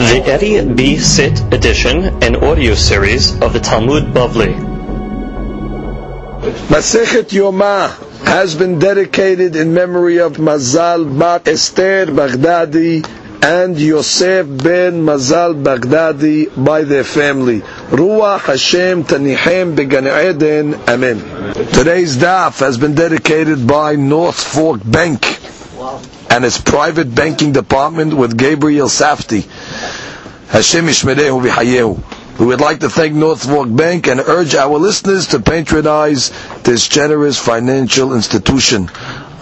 The Eddie B. Sit edition and audio series of the Talmud Bavli. Masechet Yoma has been dedicated in memory of Mazal Bat Esther Baghdadi and Yosef ben Mazal Baghdadi by their family. Ruach Hashem Tanichem Began Eden. Amen. Today's daf has been dedicated by North Fork Bank and its private banking department with Gabriel Safti. Hashem Ishmerehu V'Hayehu. We would like to thank North Fork Bank and urge our listeners to patronize this generous financial institution.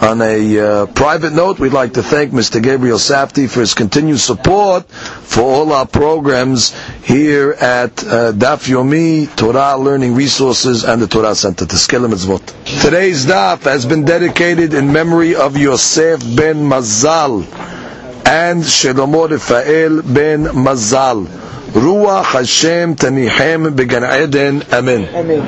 On a uh, private note, we'd like to thank Mr. Gabriel Safti for his continued support for all our programs here at uh, Daf Yomi, Torah Learning Resources, and the Torah Center, Today's Daf has been dedicated in memory of Yosef ben Mazal and Shlomo Rafael ben Mazal. Ruach Hashem Tanichem Began Eden. Amen.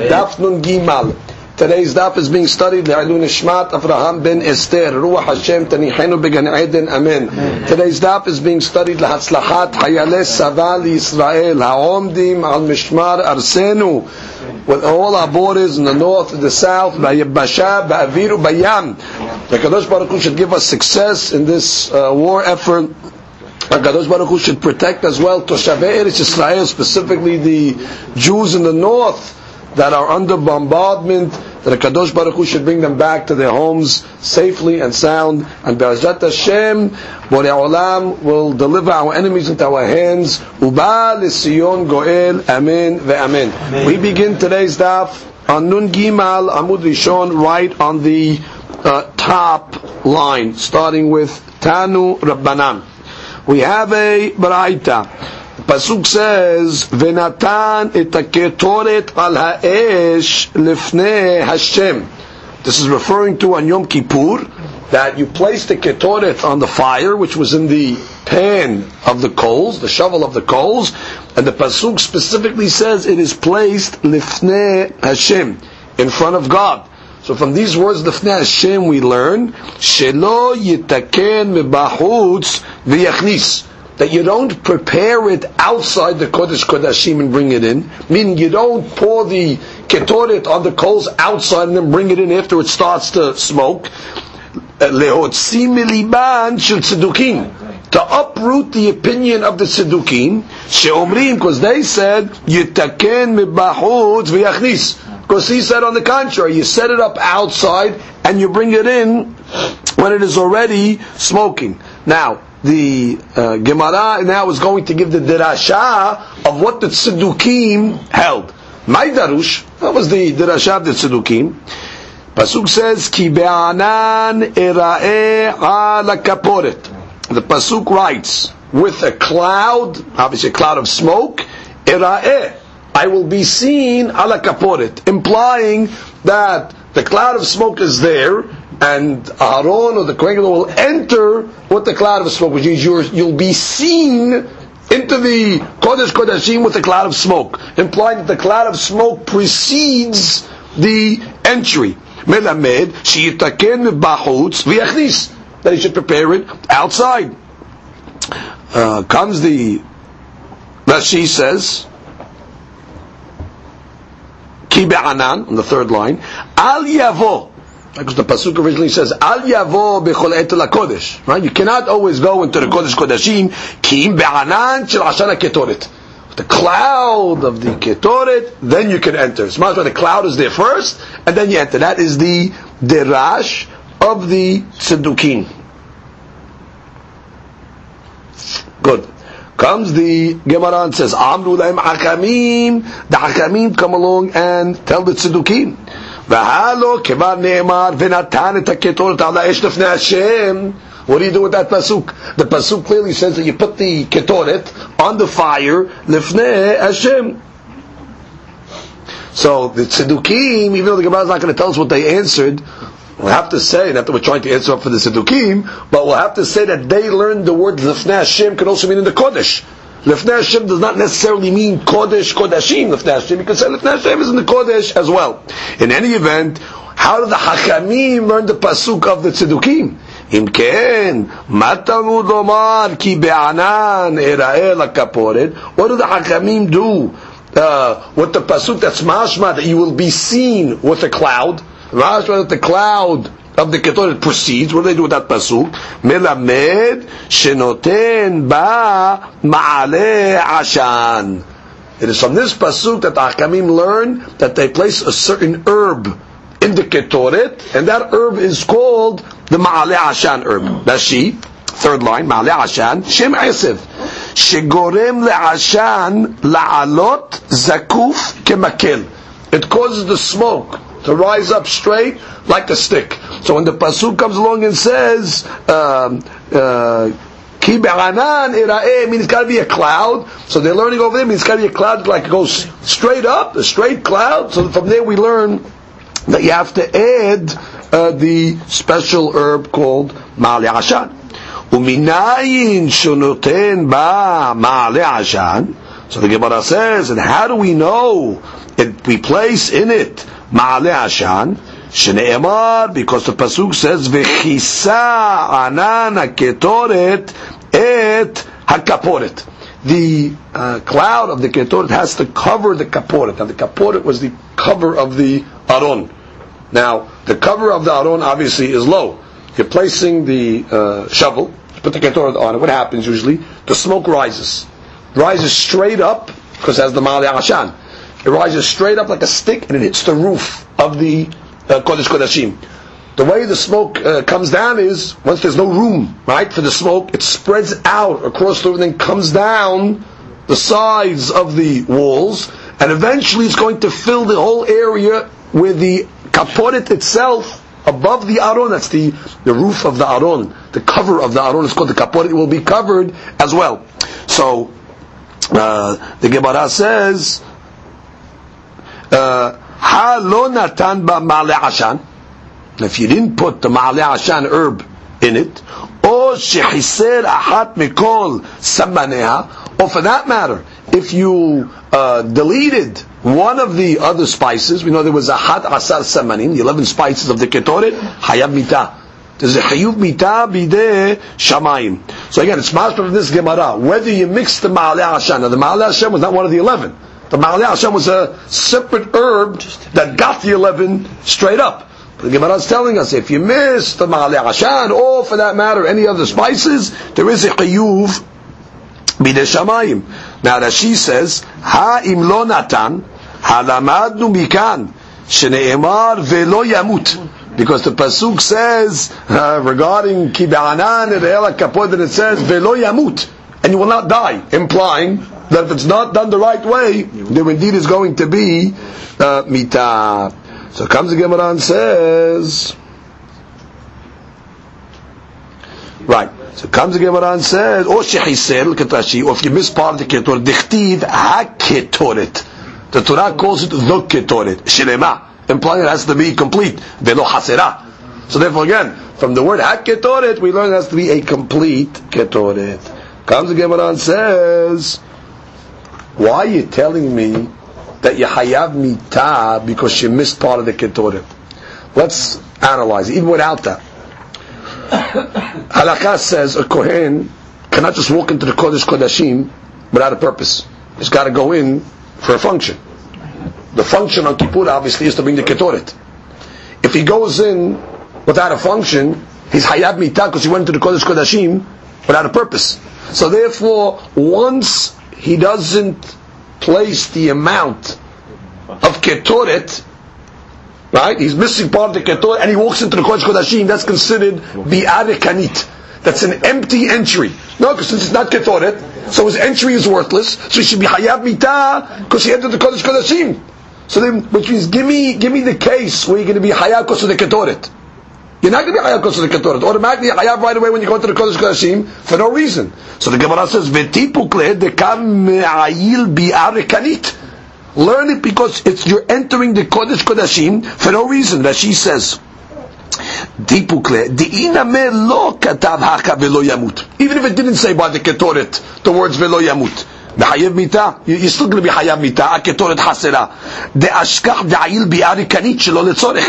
Daf Nun Gimal. Today's daf is being studied. Le'alun Ishmat Avraham ben Esther. Ruach Hashem Tanichenu Began Eden. Amen. Today's daf is being studied. Le'hatzlachat Hayale Saval Yisrael. Ha'omdim Al Mishmar Arsenu. With all our borders in the north and the south Ba'yabasha Ba'aviru Bayam. The Kadosh Baruch Hu should give us success in this uh, war effort. HaKadosh Baruch Hu should protect as well Toshavei Eretz Yisrael, specifically the Jews in the north that are under bombardment, that HaKadosh Baruch Hu should bring them back to their homes safely and sound. And Be'ezrat Hashem, Borei Olam will deliver our enemies into our hands. Uba l'Sion Goel, Amen ve'Amen. We begin today's daf on Nun Gimal Amud Rishon, right on the uh, top line, starting with Tanu Rabbanan. We have a Baraita. Pasuk says, "Venatan et al ha'esh lifnei Hashem." This is referring to on Yom Kippur that you place the ketoret on the fire, which was in the pan of the coals, the shovel of the coals, and the pasuk specifically says it is placed lifnei Hashem, in front of God. So from these words, lifnei Hashem, we learn shelo yitaken mebahutz v'yachnis that you don't prepare it outside the Kodesh Kodashim and bring it in, meaning you don't pour the ketoret on the coals outside and then bring it in after it starts to smoke. To uproot the opinion of the tzedukim, sheomrim, because they said, yitaken mibahut v'yachnis. Because he said on the contrary, you set it up outside and you bring it in when it is already smoking. Now, the uh, Gemara now is going to give the dirasha of what the Tzedukim held. My darush, that was the dirasha of the Tzedukim. Pasuk says, Ki be'anan era'e ala kaporet. The Pasuk writes, with a cloud, obviously a cloud of smoke, era'e, I will be seen ala kaporet, implying that the cloud of smoke is there, and Aaron or the Kohen will enter with the cloud of smoke, which means you'll be seen into the Kodesh Kodashim with the cloud of smoke, implying that the cloud of smoke precedes the entry. Melamed sheyitaken bahutz v'yachnis that he should prepare it outside. Uh, comes the Rashi says. Ki be'anan, on the third line, al yavo, because the pasuk originally says al yavo bechol etel kodesh. Right? You cannot always go into the kodesh kodashim kim be'anan shel ashana ketoret. The cloud of the ketoret, then you can enter. It's much the cloud is there first, and then you enter. That is the derash of the tzedukim. Good. Comes the Gemara and says, Amru laim hakamim. The hakamim come along and tell the tzedukim. והלו כבר נאמר ונתן את הקטורת על האש לפני השם what do you do with that pasuk? The pasuk clearly says that you put the ketoret on the fire lifnei Hashem. So the tzedukim, even though the Gemara is not going to tell us what they answered, we'll have to say, not that we're trying to answer up for the tzedukim, but we'll have to say that they learned the word lifnei Hashem can also mean in the Kodesh. Lifnei Hashem does not necessarily mean Kodesh, Kodashim, Lifnei Hashem, because Lifnei Hashem is in the Kodesh as well. In any event, how did the Hakamim learn the Pasuk of the Tzedukim? אם כן, מה תלמוד לומר כי בענן אראה לכפורת? What do the חכמים do? Uh, with the pasuk that's mashma that you will be seen with a cloud. Mashma that the cloud of the ketoret proceeds. What do they do with that pasuk? Melamed shenoten ba ma'ale ashan. It is from this pasuk that the Hakamim learn that they place a certain herb in the ketoret, and that herb is called the ma'ale ashan herb. That's she. Third line, ma'ale ashan, shem esev. Shegorem le'ashan la'alot zakuf kemakel. It causes the smoke to rise up straight like a stick. So when the pasuk comes along and says, um, uh, Ki be'anan ira'eh means it's got to be a cloud. So they're learning over there means it's got to be a cloud like it goes straight up, a straight cloud. So from there we learn that you have to add uh, the special herb called ma'ale ashan. Uminayin shunoten ba ma'ale ashan. So the Gemara says, and how do we know that we place in it ma'ale ashan? Shneemar, because the pasuk says, "V'chisa anan haketoret et hakaporet." The uh, cloud of the ketoret has to cover the kaporet. Now, the kaporet was the cover of the aron. Now, the cover of the aron obviously is low. You're placing the uh, shovel, put the ketoret on it. What happens usually? The smoke rises, rises straight up because it has the ma'ale ashan. It rises straight up like a stick and it hits the roof of the uh, Kodesh Kodashim. The way the smoke uh, comes down is once there's no room, right, for the smoke, it spreads out across the room, and then comes down the sides of the walls, and eventually it's going to fill the whole area where the kaporet itself above the aron, that's the, the roof of the aron, the cover of the aron is called the kaporet, it will be covered as well. So, uh, the Gemara says, uh, Ha lo natan ba ma'ale ashan. If you didn't put the ma'ale ashan herb in it, or shechiser ahat mikol samaneha, or for that matter, if you uh, deleted one of the other spices, we know there was a hat asar samanim, the 11 spices of the ketoret, hayab mita. There's a hayub mita bide shamayim. So again, it's master of this Gemara. Whether you mix the ma'ale ashan, now the ma'ale ashan was not one of the 11. The Ma'ale Hashan was a separate herb that got the 11 straight up. But the Gemara is telling us if you miss the Ma'ale Hashan, or for that matter, any other spices, there is a chiyuv bide shamayim. Now Rashi says, Ha im lo natan, halamadnu mikan, shene'emar velo yamut. Because the pasuk says uh, regarding kiba'anan and it says velo yamut, and you will not die, implying that if it's not done the right way, there indeed is going to be uh, mita. So comes the Gemara and says, right. So comes the Gemara and says, or shechiser, look at Rashi, or if you miss part of the ketor, dichtiv ha-ketoret. The Torah calls it the ketoret, shilema, implying it has to be complete, velo hasera. So therefore again, from the word ha-ketoret, we learn it has to be a complete ketoret. Comes the Gemara and says, why are you telling me that you hayav mita because you missed part of the ketoret? Let's analyze it, even without that. Halakha says a kohen cannot just walk into the kodesh kodashim without a purpose. He's got to go in for a function. The function on Kippur obviously is to bring the ketoret. If he goes in without a function, he's hayab mita because he went to the kodesh kodashim without a purpose. So therefore, once he doesn't place the amount of ketoret, right? He's missing part of the ketoret, and he walks into the kodesh kodashim. That's considered bi'are kanit. That's an empty entry. No, because since it's not ketoret, so his entry is worthless. So he should be hayab mita because he entered the kodesh kodashim. So then, which means, give me, give me the case where you're going to be hayab because of the ketoret. You're not going to be hayav of the ketoret. Automatically, hayav right away when you go to the kodesh kodashim for no reason. So the Gemara says, "Vetipukle dekam me'ayil bi'are kanit." Learn it because it's you're entering the kodesh kodashim for no reason. Rashi says. Dipukle, me lo katav haka velo yamut. Even if it didn't say by the ketoret the words velo yamut. בחייב מיתה, you're still going to be חייב מיתה, הקטורת חסרה. דאשכח ועיל ביערי קנית שלא לצורך.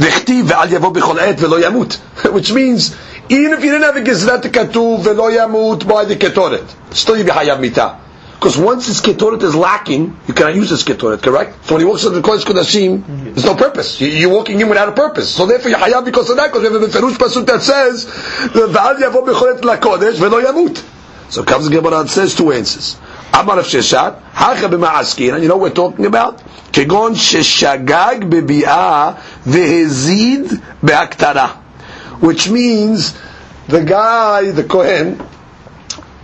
וכתיב ואל יבוא בכל עת ולא ימות. Which means, Even if you didn't have a Gizrat Katuv, Velo Yamut by the Ketoret, still you'd be Hayav Mita. Because once this Ketoret is lacking, you cannot use this Ketoret, correct? So when he walks into the Kodesh Kodashim, there's no purpose. You- You're walking in without a purpose. So therefore you're Hayav because of that, because we have a Ferush Pasuk that says, V'al Yavo Bechoret LaKodesh, Velo Yamut. So comes the Gemara and says two answers. Amar of Sheshet, Hacha b'ma'askin, and you know what we're talking about? Kegon sheshagag bebi'ah vehezid be'aktara. Which means, the guy, the Kohen,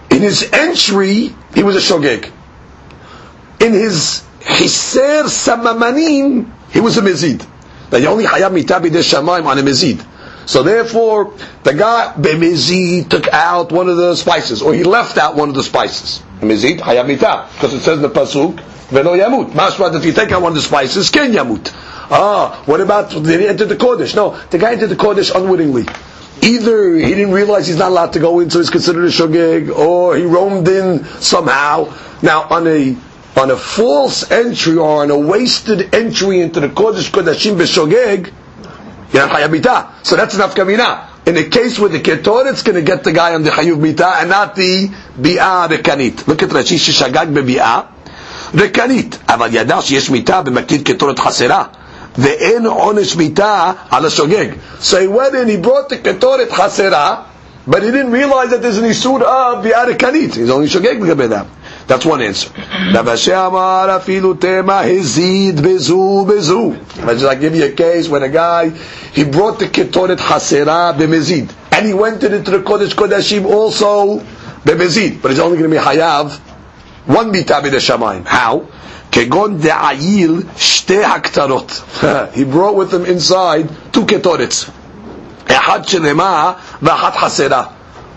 in his entry, he was a shogeg. In his hiser samamanim, he was a mezid. That you only hayab mitabi de shamayim on a mezid. So therefore, the guy bemezid took out one of the spices, or he left out one of the spices. Mezid hayab mitah, because it says in the pasuk, velo yamut. Mashma that if you take out one of the spices, ken yamut. Ah, what about did he enter the kodesh? No, the guy entered the kodesh unwittingly. Either he didn't realize he's not allowed to go in, so he's considered a shogeg, or he roamed in somehow. Now, on a on a false entry or on a wasted entry into the kodesh kodashim b'shogeg, you're not chayav mitah. So that's enough kamina. In the case with the ketor, it's going to get the guy on the chayuv mitah and not the bi'ah rekanit. Look at Rashi sheshagag bebi'ah rekanit. אבל ידע שיש מיתה במקליט קטורת חסרה. ואין עונש מיתה על השוגג. So he went in, he brought the ketoret hasera, but he didn't realize that there's an isur of bi'ar kanit. He's only shogeg לגבי that. That's one answer. I just give you a case when a guy he brought the ketoret hasera bemezid, and he went into the kodesh kodeshim also bemezid, but it's only going to be hayav one mita b'deshamayim. How? Kegon de'ayil shte haktarot. He brought with him inside two ketorets.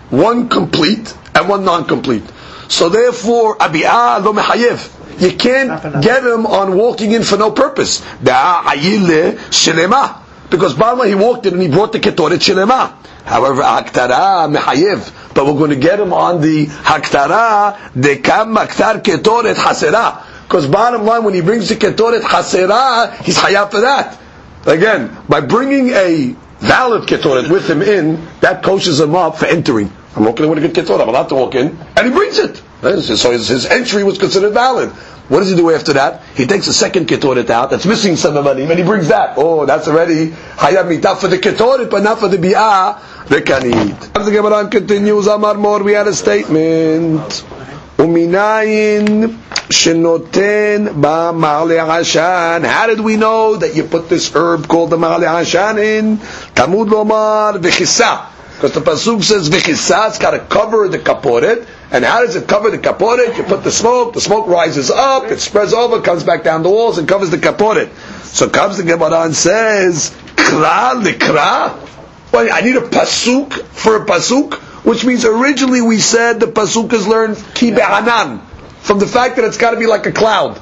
One complete and one non-complete. So therefore, Abia lo mechayev. You can't get him on walking in for no purpose. Because Bama he walked in and he brought the ketoret shilema. However, haktara mehayev. But we're going to get him on the haktara dekam maktar ketoret hasera. Because bottom line, when he brings the ketoret hasera, he's hayab for that. Again, by bringing a valid ketoret with him in, that coaches him up for entering. I'm walking in with a good ketoret, I'm allowed to walk in, and he brings it. So his, his entry was considered valid. What does he do after that? He takes a second ketoret out that's missing some of money, and he brings that. Oh, that's already hayab mitah for the ketoret, but not for the bi'ah rekanit. As the Gemara continues, Amar Mor, we had a statement. Uminayin shenoten ba ma'ale hashan. How did we know that you put this herb called the ma'ale hashan in? Tamud lomar v'chisa. Because the pasuk says v'chisa, it's got to cover the kaporet. And how does it cover the kaporet? You put the smoke, the smoke rises up, it spreads over, comes back down the walls, and covers the kaporet. So comes the Gemara and says, kra likra? Well, I need a pasuk for a pasuk, which means originally we said the pasuk is learned ki be'anan, from the fact that it's got to be like a cloud.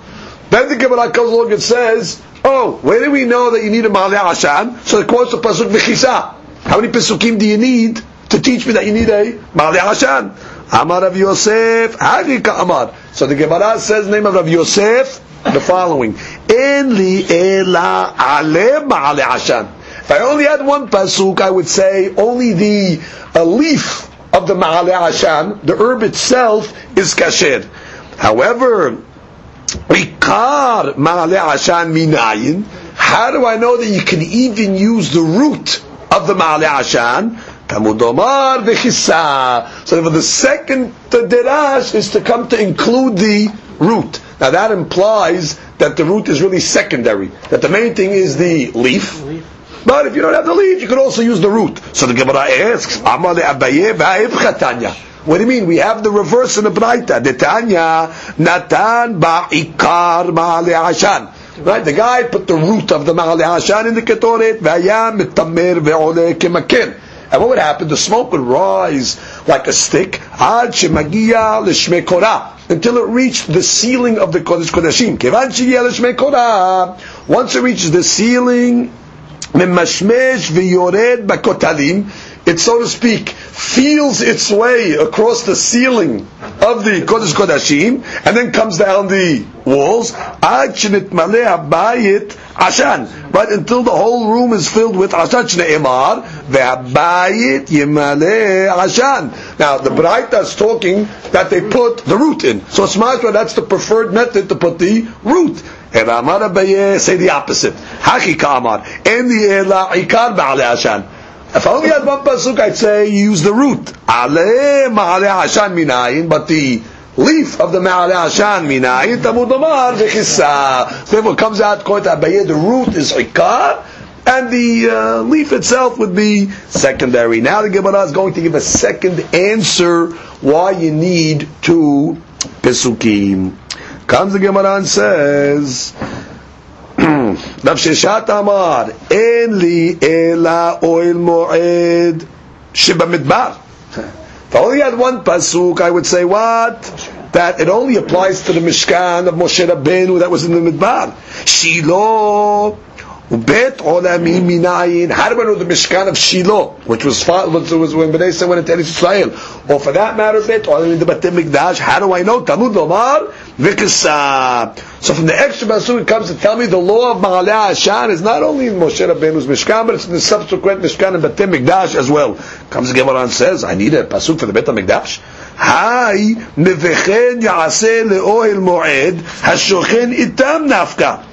Then the Gemara comes along and says, oh, where do we know that you need a ma'ale hashan? So it quotes the pasuk v'chisa. How many pasukim do you need to teach me that you need a ma'ale hashan? Amar Rav Yosef, Hagika Amar. So the Gemara says the name of Rav Yosef, the following. En li ela ale ma'ale hashan. If I only had one pasuk, I would say only the a leaf of the ma'ale hashan, the herb itself, is kasher. However, ikar ma'ale hashan minayin. How do I know that you can even use the root of the ma'ale? Tamudomar v'chisa. So for the second derash is to come to include the root. Now that implies that the root is really secondary. That the main thing is the leaf. But if you don't have the leaf, you could also use the root. So the Gemara asks, Amar Abaye v'ha'ivchatanya. What do you mean? We have the reverse in the Braita. Tanya, Natan ba'ikar ma'ale ashan. Right? The guy put the root of the Mahale Hashan in the Ketoret, Vayam mitamir Ve'ole Kemakin. And what would happen? The smoke would rise like a stick, Ad Shemagia Lishme Korah, until it reached the ceiling of the Kodesh Kodashim. Kevan Shiyah Lishme Korah. Once it reaches the ceiling, Memashmesh V'yored Bakotalim, it so to speak feels its way across the ceiling of the Kodesh Kodashim and then comes down the walls. Ashan. Right until the whole room is filled with Ashan Imar. Ve'abayit Yimale Ashan. Now the Braita is talking that they put the root in. So Smashra, that's the preferred method to put the root. And Amar say the opposite. Haki Kamar. And the Ikar Ba'ale Ashan. If I only had one pasuk, I'd say use the root. Ale Ma'ale Ashan Minayin, but the leaf of the Ma'ale Ashan Minayin, Tamud Omar V'chissa. Therefore comes out, to Abaye, the root is Ikar, and the uh, leaf itself would be secondary. Now the Gemara is going to give a second answer why you need two pesukim. Comes the Gemara and says, Amar, En li ela oil moed shiba midbar. If I only had one pasuk, I would say what? That it only applies to the Mishkan of Moshe Rabbeinu that was in the Midbar. Shiloh Bet Olami Minayin. How do I know the Mishkan of Shiloh, which was, was when Bnei Yisrael went into Israel? Or for that matter, Bet Olami the Batim Mikdash. How do I know? Talmud Lomar Vikasa. Uh, so from the extra Basur, it comes to tell me the law of Ma'aleh Hashan is not only in Moshe Rabbeinu's Mishkan, but it's in the subsequent Mishkan and Batim Mikdash as well. Comes the and says, I need a Pasuk for the Bet Mikdash. Hai Nevechen Ya'aseh Le'ohel Mo'ed Hashochen Itam Nafka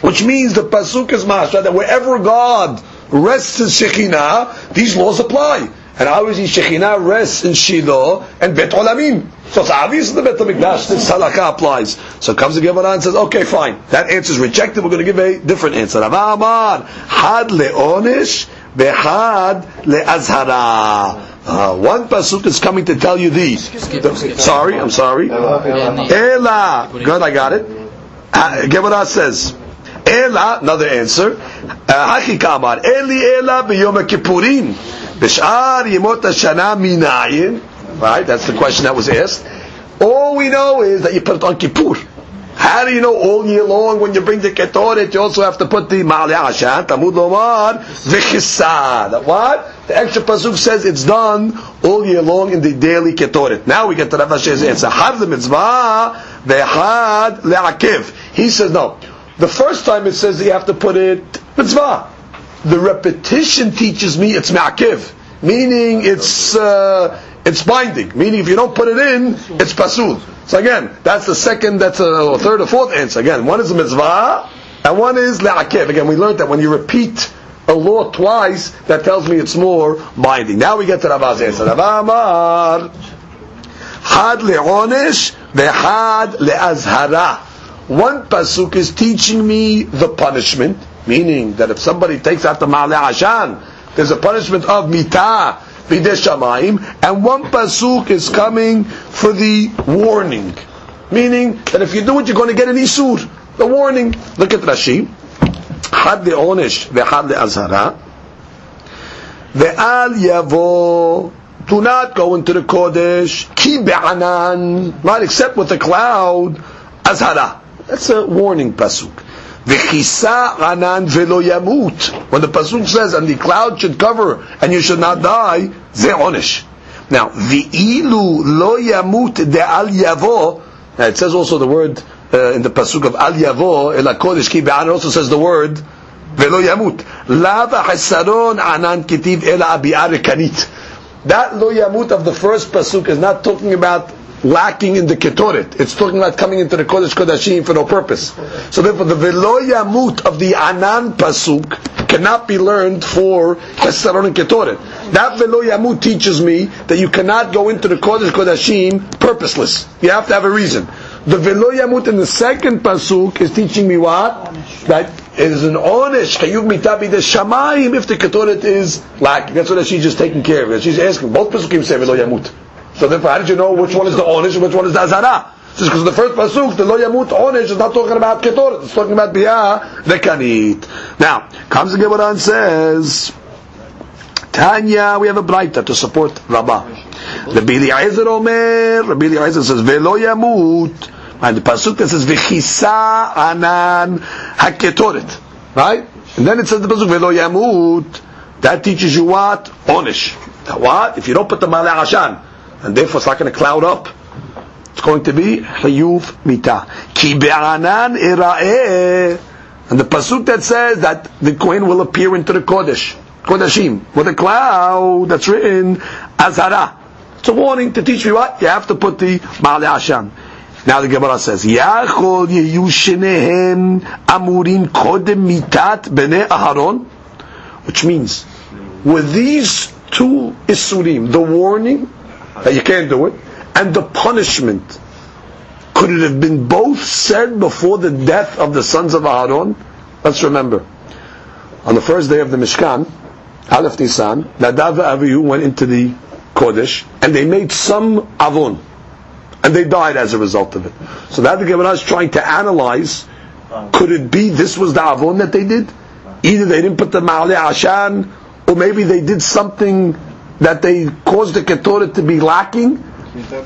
which means the pasuk is masha that wherever God rests in Shekhinah, these laws apply. And obviously Shekhinah rests in Shiloh and Bet Olamim. So it's obvious the Bet HaMikdash, this halakha applies. So comes the Gemara and says, okay, fine. That answer is rejected. We're going to give a different answer. Rav Amar, had le'onish, behad le'azhara. Uh, one pasuk is coming to tell you the. sorry, I'm sorry. Ela. Good, I got it. Uh, Gemara says, Ela, another answer. Haki kamar. Eli ela b'yom kippurim. B'shar yemot hashana minayin. Right, that's the question that was asked. All we know is that you put it on Kippur. How do you know all year long when you bring the ketoret, you also have to put the ma'ale ashan, tamud lomar, v'chissad. What? The extra pasuk says it's done all year long in the daily ketoret. Now we get to Rav Asher's answer. Had the mitzvah, v'had le'akiv. He says no. The first time it says that you have to put it mitzvah. The repetition teaches me it's ma'akiv, meaning it's uh, it's binding. Meaning if you don't put it in, it's pasul. So again, that's the second, that's a third or fourth answer. Again, one is a mitzvah, and one is la'akiv. Again, we learned that when you repeat a law twice, that tells me it's more binding. Now we get to Rav's answer. Rav Amar, had le'onish, ve'had le'azhara one pasuk is teaching me the punishment, meaning that if somebody takes out the Ma'ale Ashan, there's a punishment of mitah b'dei shamayim, and one pasuk is coming for the warning, meaning that if you do it, you're going to get an isur. The warning. Look at Rashi. Had the onish ve'had the azhara ve'al yavo. Do not go into the kodesh ki be'anan, not except with the cloud azhara. That's a warning pasuk. V'chisa anan velo yamut. When the pasuk says, and the cloud should cover, and you should not die, ze onish. Now, v'ilu lo yamut de al yavo. It says also the word uh, in the pasuk of al yavo, el kodesh ki be'an, also says the word velo yamut. Lava hasaron anan kitiv ela abi'ar kanit. That lo yamut of the first pasuk is not talking about lacking in the ketoret. It's talking about coming into the kodesh kodashim for no purpose. So therefore, the veloyamut of the anan pasuk cannot be learned for hesaron and ketoret. That veloyamut teaches me that you cannot go into the kodesh kodashim purposeless. You have to have a reason. The veloyamut in the second pasuk is teaching me what? That is an onish chayuv mitabi the shamayim if the ketoret is lacking. That's what she's just taking care of. She's asking. Both pasukim say velo yamut. So therefore, how did you know which one is the onish and which one is the azara? Just because the first pasuk, the lo yamut onish, is not talking about ketoret. It's talking about biyah the kanit. Now comes the Gemara and says, Tanya, we have a Braita to support Rabbah. Rabbi Eliezer Omer, Rabbi says, velo yamut. And the pasuk that says, v'chisa anan haketoret. Right? And then it says the pasuk, velo yamut. That teaches you what? Onish. What? If you don't put the malach ashan, and therefore it's not going to cloud up. It's going to be chiyuv mita. Ki be'anan And the pasuk that says that the Kohen will appear into the Kodesh, Kodeshim, with a cloud that's written Azara. It's a warning to teach you what? You have to put the Ma'ale Hashan. Now the Gemara says, Yachol yeyu shenehem amurin kodem mitat bnei Aharon, which means, with these two isurim, the warning that you can't do it, and the punishment, could it have been both said before the death of the sons of Aharon? Let's remember, on the first day of the Mishkan, Aleph Nisan, Nadav Avihu went into the Kodesh, and they made some avon and they died as a result of it. So that the Gemara is trying to analyze, could it be this was the avon that they did? Either they didn't put the Ma'ale Ashan, or maybe they did something that they caused the Ketoret to be lacking.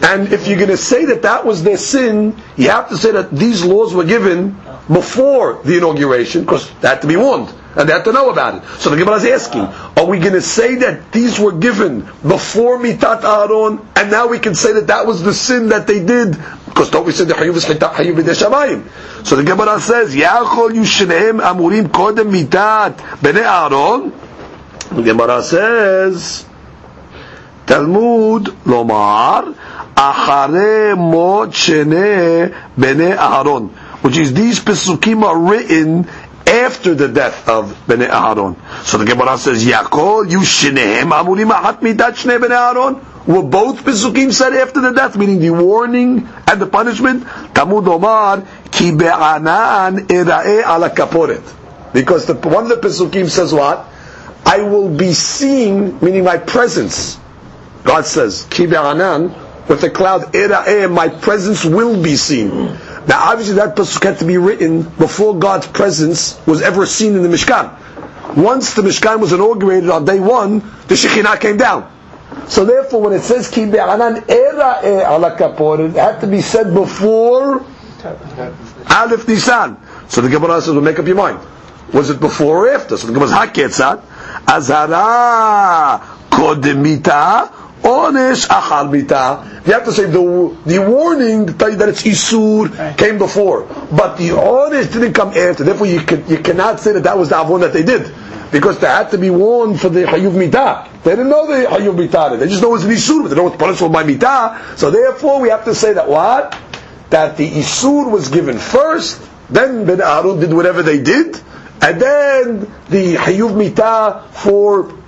And if you're going to say that that was their sin, you have to say that these laws were given before the inauguration, because they had to be warned and they had to know about it. So the Gemara is asking, are we going to say that these were given before Mitat Aaron, and now we can say that that was the sin that they did? Because don't we say the Hayuv is Hayuv? So the Gemara says, Yachol Yushneim Amurim Kodem Mitat Bnei Aaron. The Gemara says, Talmud Lomar Achare Mot Shene Bnei Aaron. Which is these Pesukim are written after the death of Bnei Aharon. So the Gemara says, Yaakov, you shinehem amurim ahat midat shnei Bnei Aharon. Were both Pesukim said after the death, meaning the warning and the punishment? Tamud Omar, ki be'anan era'e ala kaporet. Because the, one of the Pesukim says what? I will be seen, meaning my presence. God says, ki be'anan, with the cloud, era'e, my presence will be seen. Now, obviously, that pasuk had to be written before God's presence was ever seen in the Mishkan. Once the Mishkan was inaugurated on day one, the Shekhinah came down. So therefore, when it says Ki be'anan era ala kapor, it had to be said before Aleph Nisan. So the Gemara says, well, make up your mind. Was it before or after? So the Gemara says, Haketzat, Azara kodemita Onesh achal mita. You have to say the the warning to tell you that it's isur came before, but the onesh didn't come after. Therefore, you can, you cannot say that that was the avon that they did, because they had to be warned for the hayuv mita. They didn't know the hayuv mita. They just know it's an isur, but they know it's punishable by mita. So therefore, we have to say that what that the isur was given first, then Ben Aaron did whatever they did, and then the hayuv mita for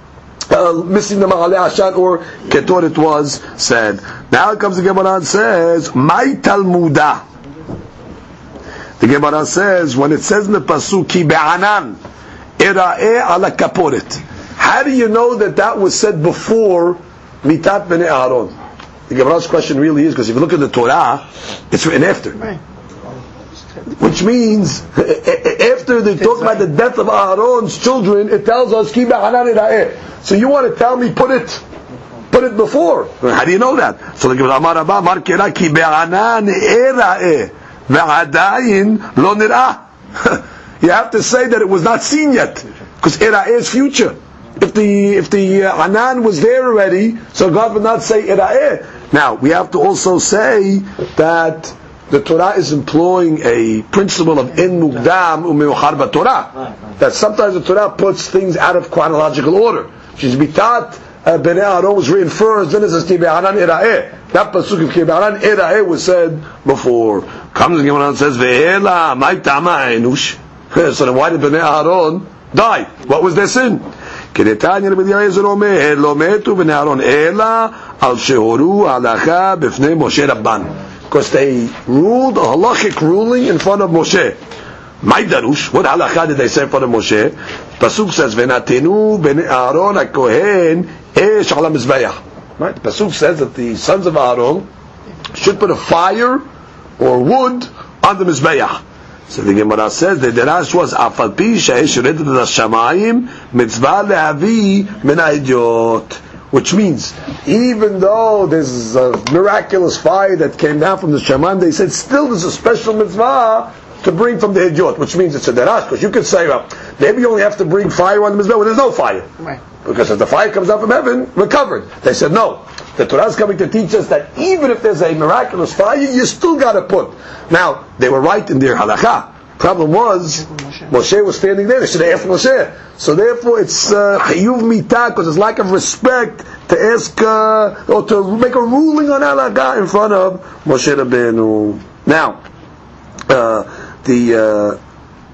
uh, missing the Ma'ale Ashan or Ketor it was said. Now comes the Gemara and says, My Talmuda. The Gemara says, when it says in the Pasuk, be'anan, ira'e ala kaporet. How do you know that that was said before Mitat Bnei Aaron? The Gemara's question really is, because if you look at the Torah, it's written after. Right. Which means, after they talk about the death of Aaron's children, it tells us. So you want to tell me put it put it before? How do you know that? So the Gemara Abba Amar ki lo. You have to say that it was not seen yet, because era'e is future. If the if the uh, anan was there already, so God would not say era'e. Now we have to also say that the Torah is employing a principle of in mugdam u'meuchar Torah. That sometimes the Torah puts things out of chronological order. She's bitat uh, Bnei Aaron was written first, then it says Ki Be'anan Ira'eh. That pasuk of Ki Be'anan Ira'eh was said before. Comes the Gemara and says, Ve'ela mai tama enush. So then why did Bnei Aaron die? What was their sin? כדתניא רבי אליעזר אומר, לא מתו בני אהרון, אלא על שהורו הלכה בפני משה רבן. Because they ruled a halachic ruling in front of Moshe. My darush, what halacha did they say in front of Moshe? Pasuk says, "Venatenu ben Aaron kohen esh ala mizbeach." Right? Pasuk says that the sons of Aaron should put a fire or wood on the mizbeach. So the Gemara says the derash was afal pi she'esh yoredet shamayim mitzvah lehavi min ha'idiyot. Which means, even though there's a miraculous fire that came down from the Shaman, they said still there's a special mitzvah to bring from the Hijot, which means it's a derash, because you could say, well, maybe you only have to bring fire on the Mizbah when there's no fire. Right. Because if the fire comes down from heaven, we're covered. They said, no. The Torah is coming to teach us that even if there's a miraculous fire, you still got to put. Now, they were right in their halakha, Problem was, Moshe was standing there. They should have asked Moshe. So therefore, it's uh, chiyuv mitah because it's lack of respect to ask uh, or to make a ruling on halaga in front of Moshe Rabbeinu. Now, uh, the uh,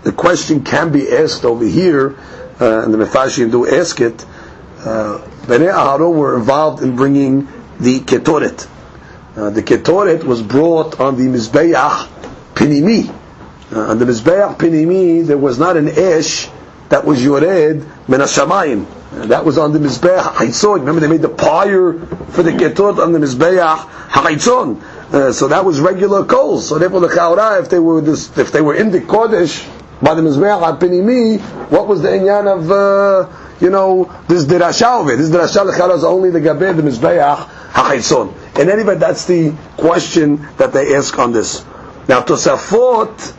the question can be asked over here, uh, and the Mefashim do ask it. Uh, Bnei Aharon were involved in bringing the ketoret. Uh, the ketoret was brought on the mizbeach pinimi. Uh, on the Mizbeach Pinimi, there was not an Ish that was Yored Min HaShamayim. Uh, that was on the Mizbeach HaChitzon. Remember they made the pyre for the Ketot on the Mizbeach HaChitzon. Uh, so that was regular coals. So therefore the Chaura, if they were this, if they were in the Kodesh by the Mizbeach HaPinimi, what was the inyan of, uh, you know, this Dirasha of it? This Dirasha L'Chaura is only the Gabeh, the Mizbeach HaChitzon. In any that's the question that they ask on this. Now Tosafot,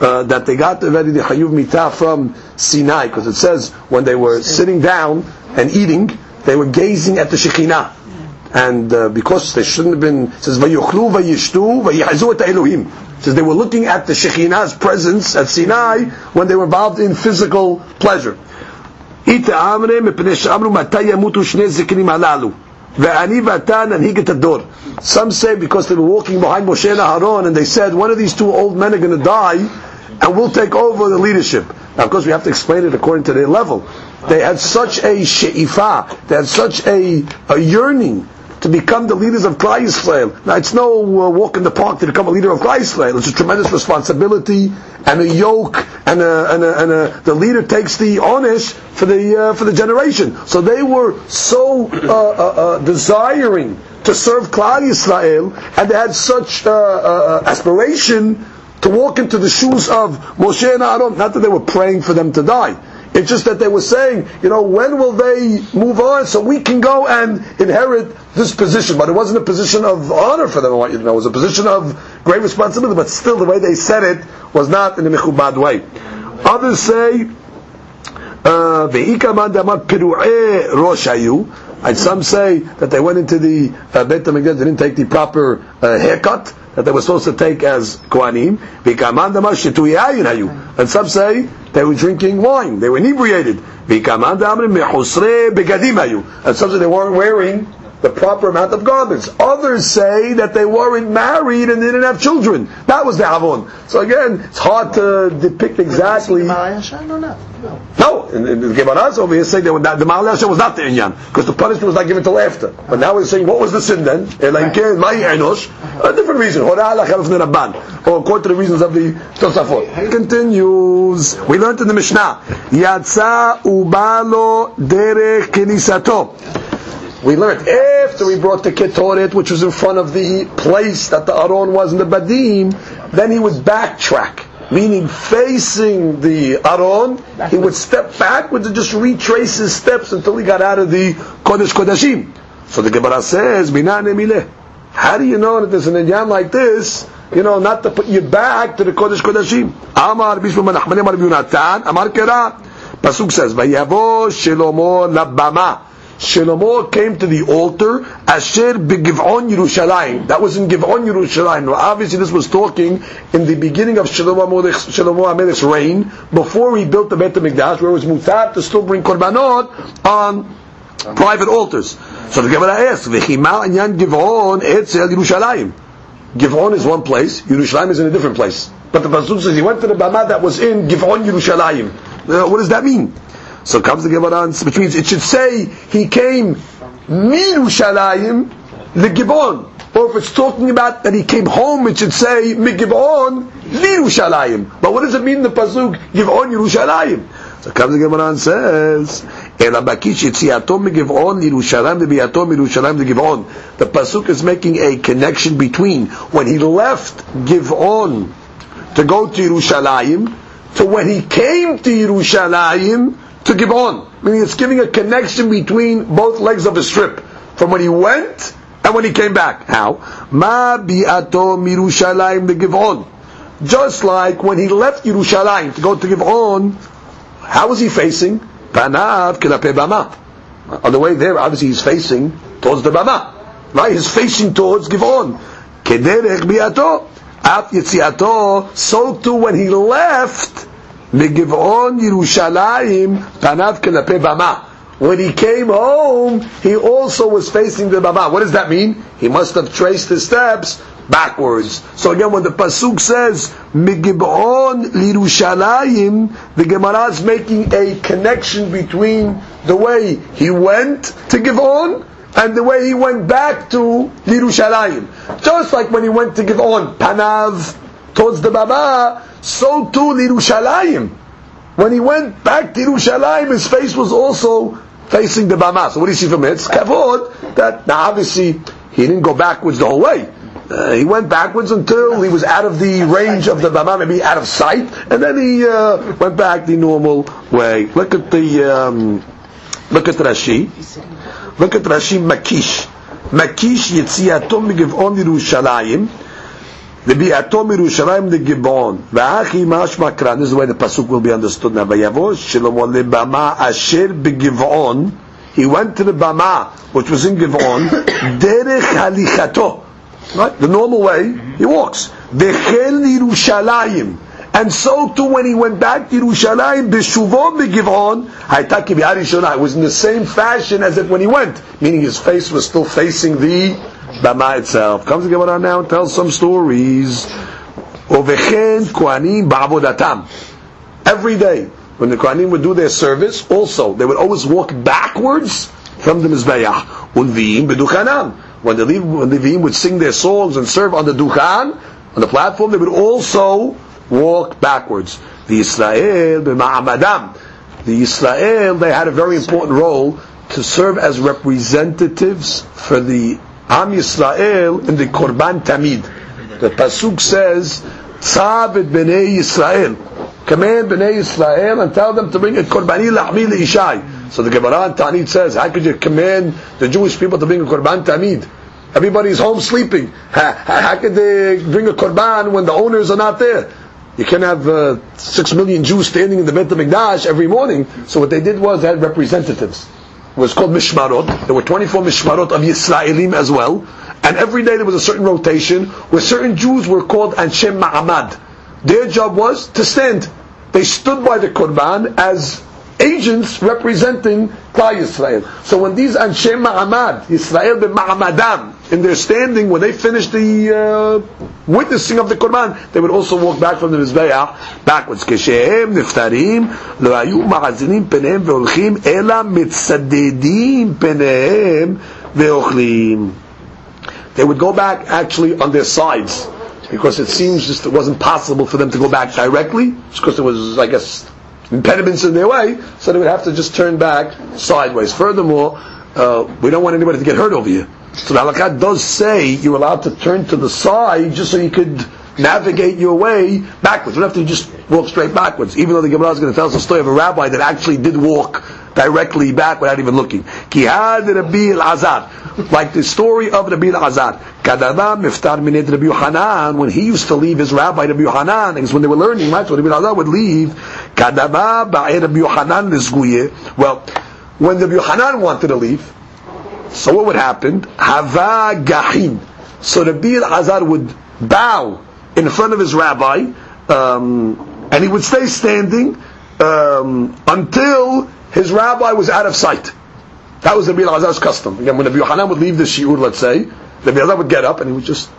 uh, that they got already the Hayuv Mitah from Sinai, because it says when they were sitting down and eating, they were gazing at the Shekhinah. And uh, because they shouldn't have been, it says, Vayuchlu vayishtu vayihazu et Elohim. Says they were looking at the Shekhinah's presence at Sinai when they were involved in physical pleasure. Some say because they were walking behind Moshe and Aaron and they said, one of these two old men are going to die and we'll take over the leadership. Now, of course, we have to explain it according to their level. They had such a she'ifa, they had such a, a yearning to become the leaders of Klal Yisrael. Now, it's no uh, walk in the park to become a leader of Klal Yisrael. It's a tremendous responsibility and a yoke, and, a, and, a, and a, the leader takes the onish for the uh, for the generation. So they were so uh, uh, uh desiring to serve Klal Yisrael, and they had such uh, aspiration to walk into the shoes of Moshe and Aaron. Not that they were praying for them to die. It's just that they were saying, you know, when will they move on so we can go and inherit this position? But it wasn't a position of honor for them, I want you to know. It was a position of great responsibility, but still the way they said it was not in a mechubad way. Others say, uh, and some say that they went into the uh, Beit HaMikdash, they didn't take the proper uh, haircut, that they were supposed to take as Kohanim. And some say they were drinking wine, they were inebriated. And some say they weren't wearing the proper amount of garments. Others say that they weren't married and they didn't have children. That was the Avon. So again, it's hard to depict exactly. No, in, in the Gemara over here saying that the Ma'al was not the Inyan, because the punishment was not given till after. But now we're saying, what was the sin then? Eh, a different reason. Or according to the reasons of the Tosafot. Continues. We learned in the Mishnah. Yatsa ubalo derech kenisato. We learned after we brought the Ketoret, which was in front of the place that the Aron was in the Badim, then he would backtrack meaning facing the Aron, he would step backwards and just retrace his steps until he got out of the Kodesh Kodashim. So the Gemara says, How do you know that there's an inyan like this? You know, not to put you back to the Kodesh Kodashim. Amar Bishma Amar Amar Kera. Pasuk says, Vayavo Shelomo Labama. Shlomo came to the altar, Asher begivon Yerushalayim. That was in Givon Yerushalayim. Now, obviously, this was talking in the beginning of Shlomo HaMelech's reign, before he built the Beit HaMikdash, where it was mutar to still bring korbanot on private altars. So the Gemara asks, V'chima anyan Givon etzel Yerushalayim. Givon is one place, Yerushalayim is in a different place. But the Pasuk says he went to the Bama that was in Givon Yerushalayim. Uh, what does that mean? So comes the Gemara, which means it should say he came Mirushalayim the Givon. Or if it's talking about that he came home, it should say Migivon Yerushalayim. But what does it mean the pasuk Givon Yerushalayim? So comes the Gemara and says, אלא בקיש יציאתו מגבעון לירושלים וביאתו מירושלים לגבעון. The pasuk is making a connection between when he left Givon to go to Yerushalayim, to when he came to Yerushalayim, to Givon. Meaning it's giving a connection between both legs of the strip. From when he went and when he came back. How? Ma bi'ato mirushalayim the Givon. Just like when he left Yerushalayim to go to Givon, how was he facing? Panav kilape bama. On the way there, obviously he's facing towards the bama. Right? He's facing towards Givon. Kederech bi'ato. Af yitziato. So too when he left, Migivon Yerushalayim panav kilape bama. When he came home, he also was facing the bama. What does that mean? He must have traced his steps backwards. So again, when the pasuk says "Migivon lirushalayim," the Gemara is making a connection between the way he went to Givon and the way he went back to Lirushalayim. Just like when he went to Givon, Panav towards the Bama, so too Lirushalayim. When he went back to Yerushalayim, his face was also facing the Bama. So what do you see from it? It's kavod that now obviously he didn't go backwards the whole way. Uh, he went backwards until he was out of the range of the Bama, maybe out of sight, and then he uh, went back the normal way. Look at the um, look at Rashi. Look at Rashi Makish. Makish Yitziato Migivon Yerushalayim. Rabbi Atom Yerushalayim the Givon, V'achi Achim kran. This is the the pasuk will be understood now. Vayavosh Shlomo lebama asher begivon. He went to the bama which was in Givon. Derech halichato. Right, the normal way he walks. V'chel Yerushalayim. And so too, when he went back to Yerushalayim, b'shuvon b'givon, haytaki b'arishonah. It was in the same fashion as it when he went, meaning his face was still facing the Bama itself. Comes the Gemara now and tells some stories. Ovechen Kohanim ba'avodatam. Every day, when the Kohanim would do their service, also, they would always walk backwards from the Mizbeach. Unviim the when the Leviim would sing their songs and serve on the Duchan, on the platform, they would also walk backwards. The Israel b'ma'amadam. The Israel, they had a very important role to serve as representatives for the Am Yisrael in the Korban Tamid. The Pasuk says, Tzav et Bnei Yisrael. Command Bnei Yisrael and tell them to bring a Korbani La'mi Ishai. So the Gemara Taanit says, how could you command the Jewish people to bring a Korban Tamid? Everybody's home sleeping. How, how could they bring a Korban when the owners are not there? You can't have uh, six million Jews standing in the Beit HaMikdash every morning. So what they did was they had representatives was called Mishmarot. There were 24 Mishmarot of Yisraelim as well. And every day there was a certain rotation where certain Jews were called Anshem Ma'amad. Their job was to stand. They stood by the Korban as agents representing Klal Yisrael. So when these Anshe Ma'amad, Yisrael ben Ma'amadam, in their standing, when they finished the uh, witnessing of the Korban, they would also walk back from the Mizbeah backwards. Kesheim niftarim, l'ayu היו מעזינים פניהם והולכים, אלא מצדדים פניהם They would go back actually on their sides, because it seems just it wasn't possible for them to go back directly, because there was, I guess, impediments in their way, so they would have to just turn back sideways. Furthermore, uh, we don't want anybody to get hurt over here. So the halakha does say you're allowed to turn to the side just so you could navigate your way backwards. You don't have to just walk straight backwards. Even though the Gemara is going to tell us a story of a rabbi that actually did walk directly back without even looking. Like the story of Rabbi Elazar. Kadava when he used to leave his rabbi Rabbi Yohanan, because when they were learning, right, so Rabbi Elazar would leave, Kadava Rabbi lizguye. Well, when Rabbi Yohanan wanted to leave, so what would happen? Hava gahin. So Rabbi Elazar would bow in front of his rabbi, um, and he would stay standing um, until his rabbi was out of sight. That was the Rabbi Elazar's custom. Again, when Rabbi Yohanan would leave the shiur, let's say, the Rabbi Elazar would get up and he would just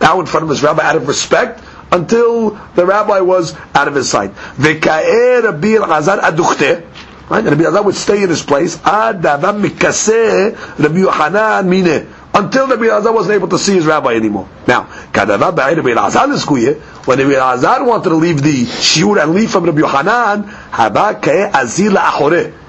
bow in front of his rabbi out of respect until the rabbi was out of his sight. V'ka'er Rabbi Elazar aduchte. Right? And Rabbi Elazar would stay in his place. Ad mikaseh Rabbi Yohanan mine until Rabbi Elazar wasn't able to see his rabbi anymore. Now, when Rabbi Elazar wanted to leave the shiur and leave from Rabbi Yohanan,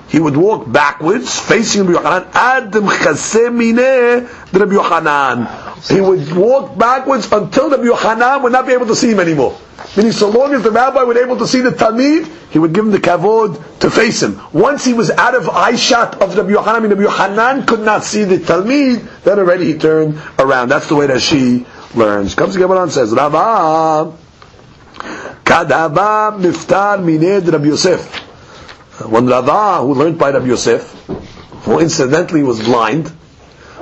He would walk backwards, facing Rabbi Yohanan, Adam Chasemine Rabbi Yohanan, he would walk backwards until the Yohanan would not be able to see him anymore. Meaning, so long as the rabbi was able to see the Talmid, he would give him the kavod to face him. Once he was out of eye shot of the Yohanan, I mean, the Yohanan could not see the Talmid, then already he turned around. That's the way that she learns. Comes the Gemara and says, Rava, Kadava miftar mined Rabbi Yosef. When Rava, who learned by Rabbi Yosef, who incidentally was blind,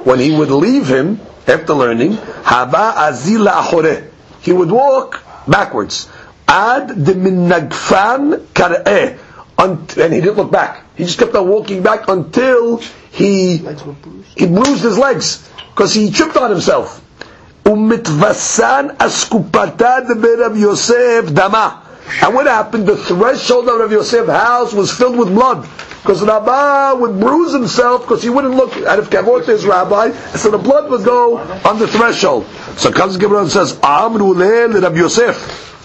when he would leave him after learning, haba azila achore. He would walk backwards. Ad de minagfan kar'eh. And he didn't look back. He just kept on walking back until he he bruised his legs because he tripped on himself. Umitvasan askupata de Yosef dama. And what happened? The threshold of Rav Yosef's house was filled with blood. Because Rabbah would bruise himself because he wouldn't look at if kavod his rabbi, so the blood would go on the threshold. So comes Gabriel and says, Amru Rabbi Yosef.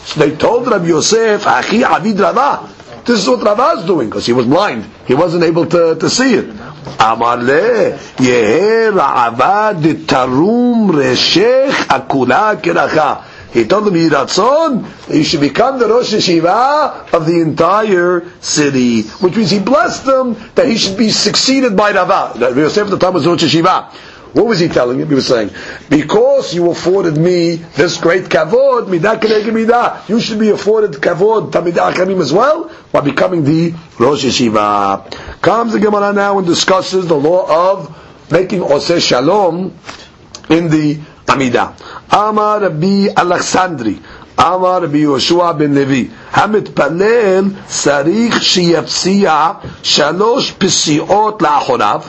So they told Rabbi Yosef, Achi Avid Rava. This is what Rava is doing because he was blind. He wasn't able to, to see it. Amar le Yehe Rava de Tarum Reshech Akula Keracha. He told them, Yiratzon, that you should become the Rosh Yeshiva of the entire city. Which means he blessed them that he should be succeeded by Rava. Yosef at the time was Rosh Yeshiva. What was he telling him? He was saying, because you afforded me this great kavod, midah, you should be afforded kavod, tamidah achamim as well, by becoming the Rosh Yeshiva. Comes the Gemara now and discusses the law of making oseh shalom in the Amidah. Amar Rabbi Alexandri, Amar Rabbi Yoshua ben Levi, המתפלל צריך שיפסיע שלוש פסיעות לאחוריו,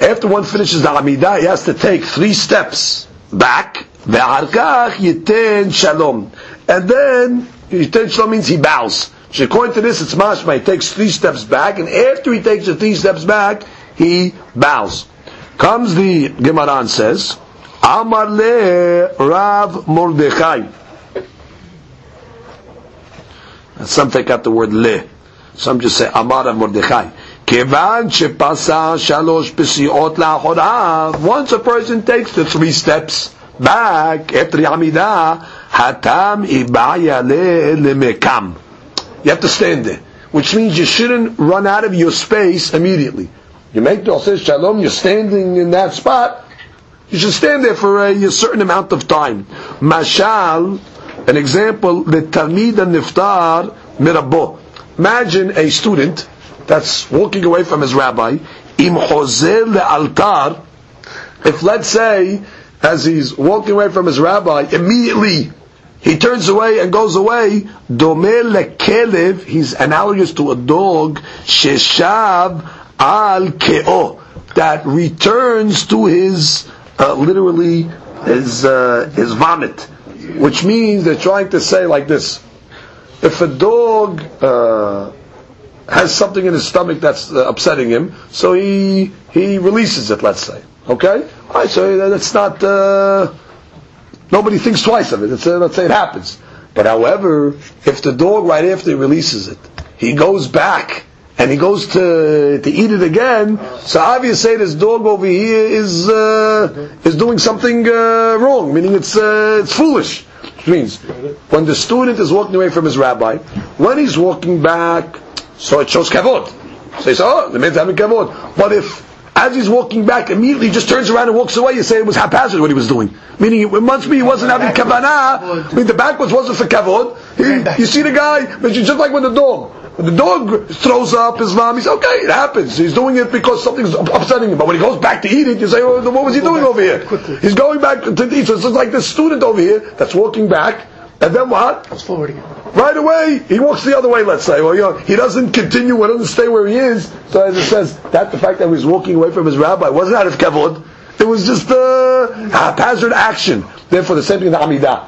after one finishes the Amidah, he has to take three steps back. ואחר כך ייתן shalom. And then, ייתן shalom means he bows. So according to this, it's mashma. He takes three steps back, and after he takes the three steps back, he bows. Comes the Gemara and says, Amar le Rav Mordechai. Some take out the word le. Some just say Amar Rav Mordechai. כיוון שפסע שלוש פסיעות לאחוריו, once a person takes the three steps back after the עמידה, התם איבעיה למקם. You have to stand there, which means you shouldn't run out of your space immediately. You make the Oseh Shalom, you're standing in that spot, you should stand there for a, a certain amount of time. Mashal, an example, the Talmid Niftar Mirabo. Imagine a student that's walking away from his rabbi, im le altar, if let's say, as he's walking away from his rabbi, immediately he turns away and goes away, domel lekelev, he's analogous to a dog, sheshav al keo, that returns to his, uh, literally, is uh, his vomit. Which means they're trying to say like this, if a dog, uh, has something in his stomach that's uh, upsetting him, so he he releases it. Let's say, okay, all right. So that's not. Uh, nobody thinks twice of it. Uh, let's say it happens. But however, if the dog right after he releases it, he goes back and he goes to to eat it again, so obviously this dog over here is uh, is doing something uh, wrong. Meaning it's uh, it's foolish. Which means when the student is walking away from his rabbi, when he's walking back so it shows kavod. So you say, oh, the man's having kavod. But if, as he's walking back, immediately just turns around and walks away, you say it was haphazard what he was doing. Meaning, it must be he wasn't having kavanah. I mean, the backwards wasn't for kavod. He, you see the guy, but you just like with the dog. When the dog throws up his mom, he's okay, it happens. He's doing it because something's upsetting him. But when he goes back to eat it, you say, oh, what was he doing over here? He's going back to eat. So it's like this student over here that's walking back, and then what? It's forward. Right away, he walks the other way, let's say. Well, you know, he doesn't continue, he doesn't stay where he is. So as it says, that the fact that he was walking away from his rabbi wasn't out of kavod. It was just a haphazard action. Therefore, the same thing in the Amidah.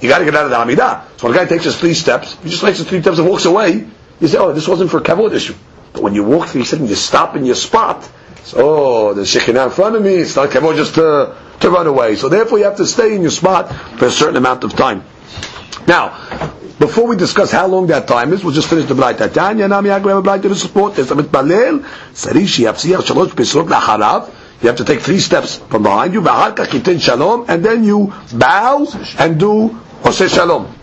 You got to get out of the Amidah. So when a guy takes his three steps, he just takes his three steps and walks away. You say, oh, this wasn't for kavod issue. But when you walk through, you stop in your spot. So, oh, there's Shekhinah in front of me. It's not kavod just to, to run away. So therefore, you have to stay in your spot for a certain amount of time. Now, before we discuss how long that time is, we'll just finish the Braita. Tanya, Nami, Yaakov, have a Braita to support this. Amit Balel, Sarishi, Yapsiyach, Shalosh, Pesrot, Lacharav. You have to take three steps from behind you, shalom, and then you bow and do Oseh Shalom.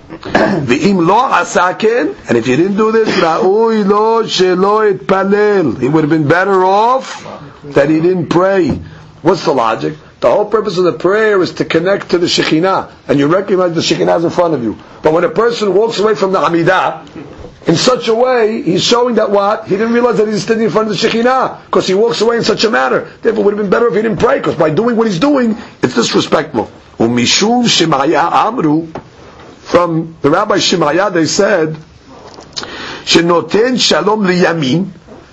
ואם לא עשה כן, and if you didn't do this, ראוי לו שלא יתפלל. He would have been better off that he didn't pray. What's the logic? The whole purpose of the prayer is to connect to the Shekhinah, and you recognize the Shekhinah is in front of you. But when a person walks away from the Hamidah, in such a way, he's showing that what? He didn't realize that he's standing in front of the Shekhinah, because he walks away in such a manner. Therefore, it would have been better if he didn't pray, because by doing what he's doing, it's disrespectful. Umishum Shemaya Amru, from the Rabbi Shemaya, they said, Shenoten Shalom Liyamin,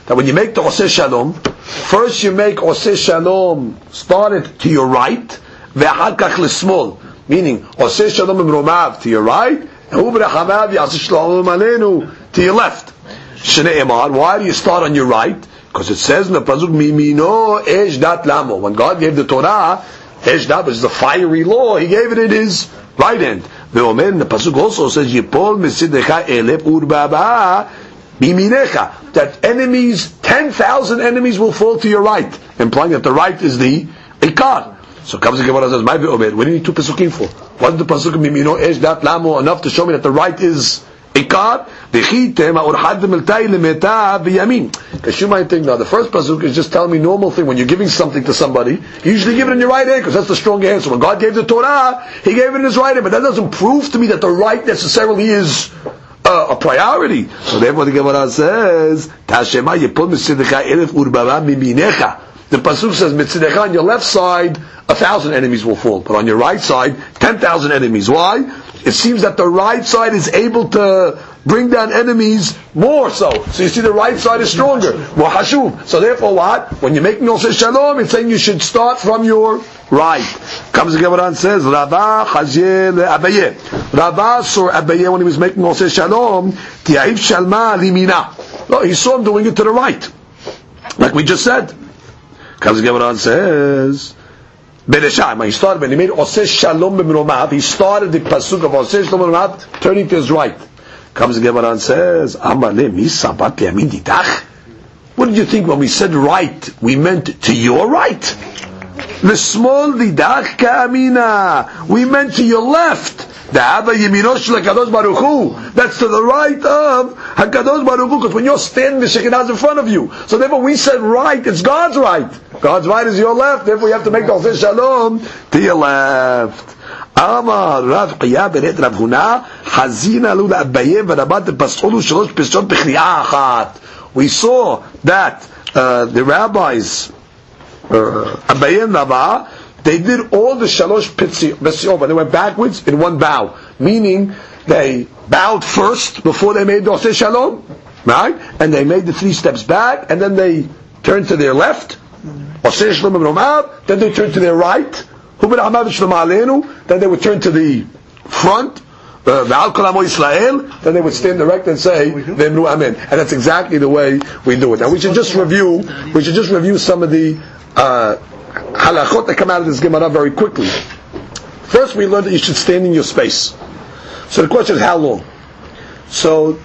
that when you make the Oseh Shalom, First you make Oseh Shalom, start it to your right, Ve'ahakach small, meaning Oseh Shalom Romav to your right, and Ubrahamav Yaseh Shalom Aleinu to your left. Shne'emar, why do you start on your right? Because it says in the Pasuk, Mimino Eshdat Lamo. When God gave the Torah, Eshdat, is the fiery law, He gave it in His right hand. Ve'omen, the Pasuk also says, Yipol Mesidecha Elep Urbaba biminecha. That enemies, 10,000 enemies will fall to your right, implying that the right is the ikar. So comes the Gemara says, "My What do you need two pesukim for? Wasn't the pasuk mimino esh dat lamo enough to show me that the right is ikar? Because you might think now the first pasuk is just telling me normal thing. When you're giving something to somebody, you usually give it in your right hand because that's the stronger hand. So when God gave the Torah, He gave it in His right hand. But that doesn't prove to me that the right necessarily is uh, a priority. So therefore the Gemara says, Tashema yipol mitzidecha elef urbava miminecha. The pasuk says, mitzidecha on your left side, a thousand enemies will fall. But on your right side, ten thousand enemies. Why? It seems that the right side is able to bring down enemies more so. So you see the right side is stronger. So therefore what? When you're making also shalom, it's saying you should start from your right. Comes the Gemara and says, Rava chazye le'abaye. Rava saw Abaye when he was making also shalom, ti'aif shalma limina. No, he saw him doing it to the right. Like we just said. Comes the Gemara and says, Bereshah, he started when he made Oseh Shalom b'mromav, he started the pasuk of Oseh Shalom b'mromav, turning to his right. Comes the Gemara and says, Amale misa bat didach. What did you think when we said right, we meant to your right? The small didach ka'amina. We meant to your left. That's to the right of Hakadosh Baruch. Because when you're standing, the Shekinah is in front of you. So therefore, we said right. It's God's right. God's right is your left. Therefore, you have to make the Shalom to your left. אמר רב חייא בנט רב הונא, חזין עלו לאביי ורבת פסחו שלוש פסות בקריאה אחת. We saw that uh, the rabbis, uh, Abaye and Rabba, they did all the shalosh pesiot, but they went backwards in one bow, meaning they bowed first before they made Doseh Shalom, right? And they made the three steps back, and then they turned to their left, Oseh Shalom then they turned to their right, then they would turn to the front, uh, then they would stand erect and say, Amen. And that's exactly the way we do it. Now we should just review, we should just review some of the uh, halachot that come out of this Gemara very quickly. First we learned that you should stand in your space. So the question is how long? So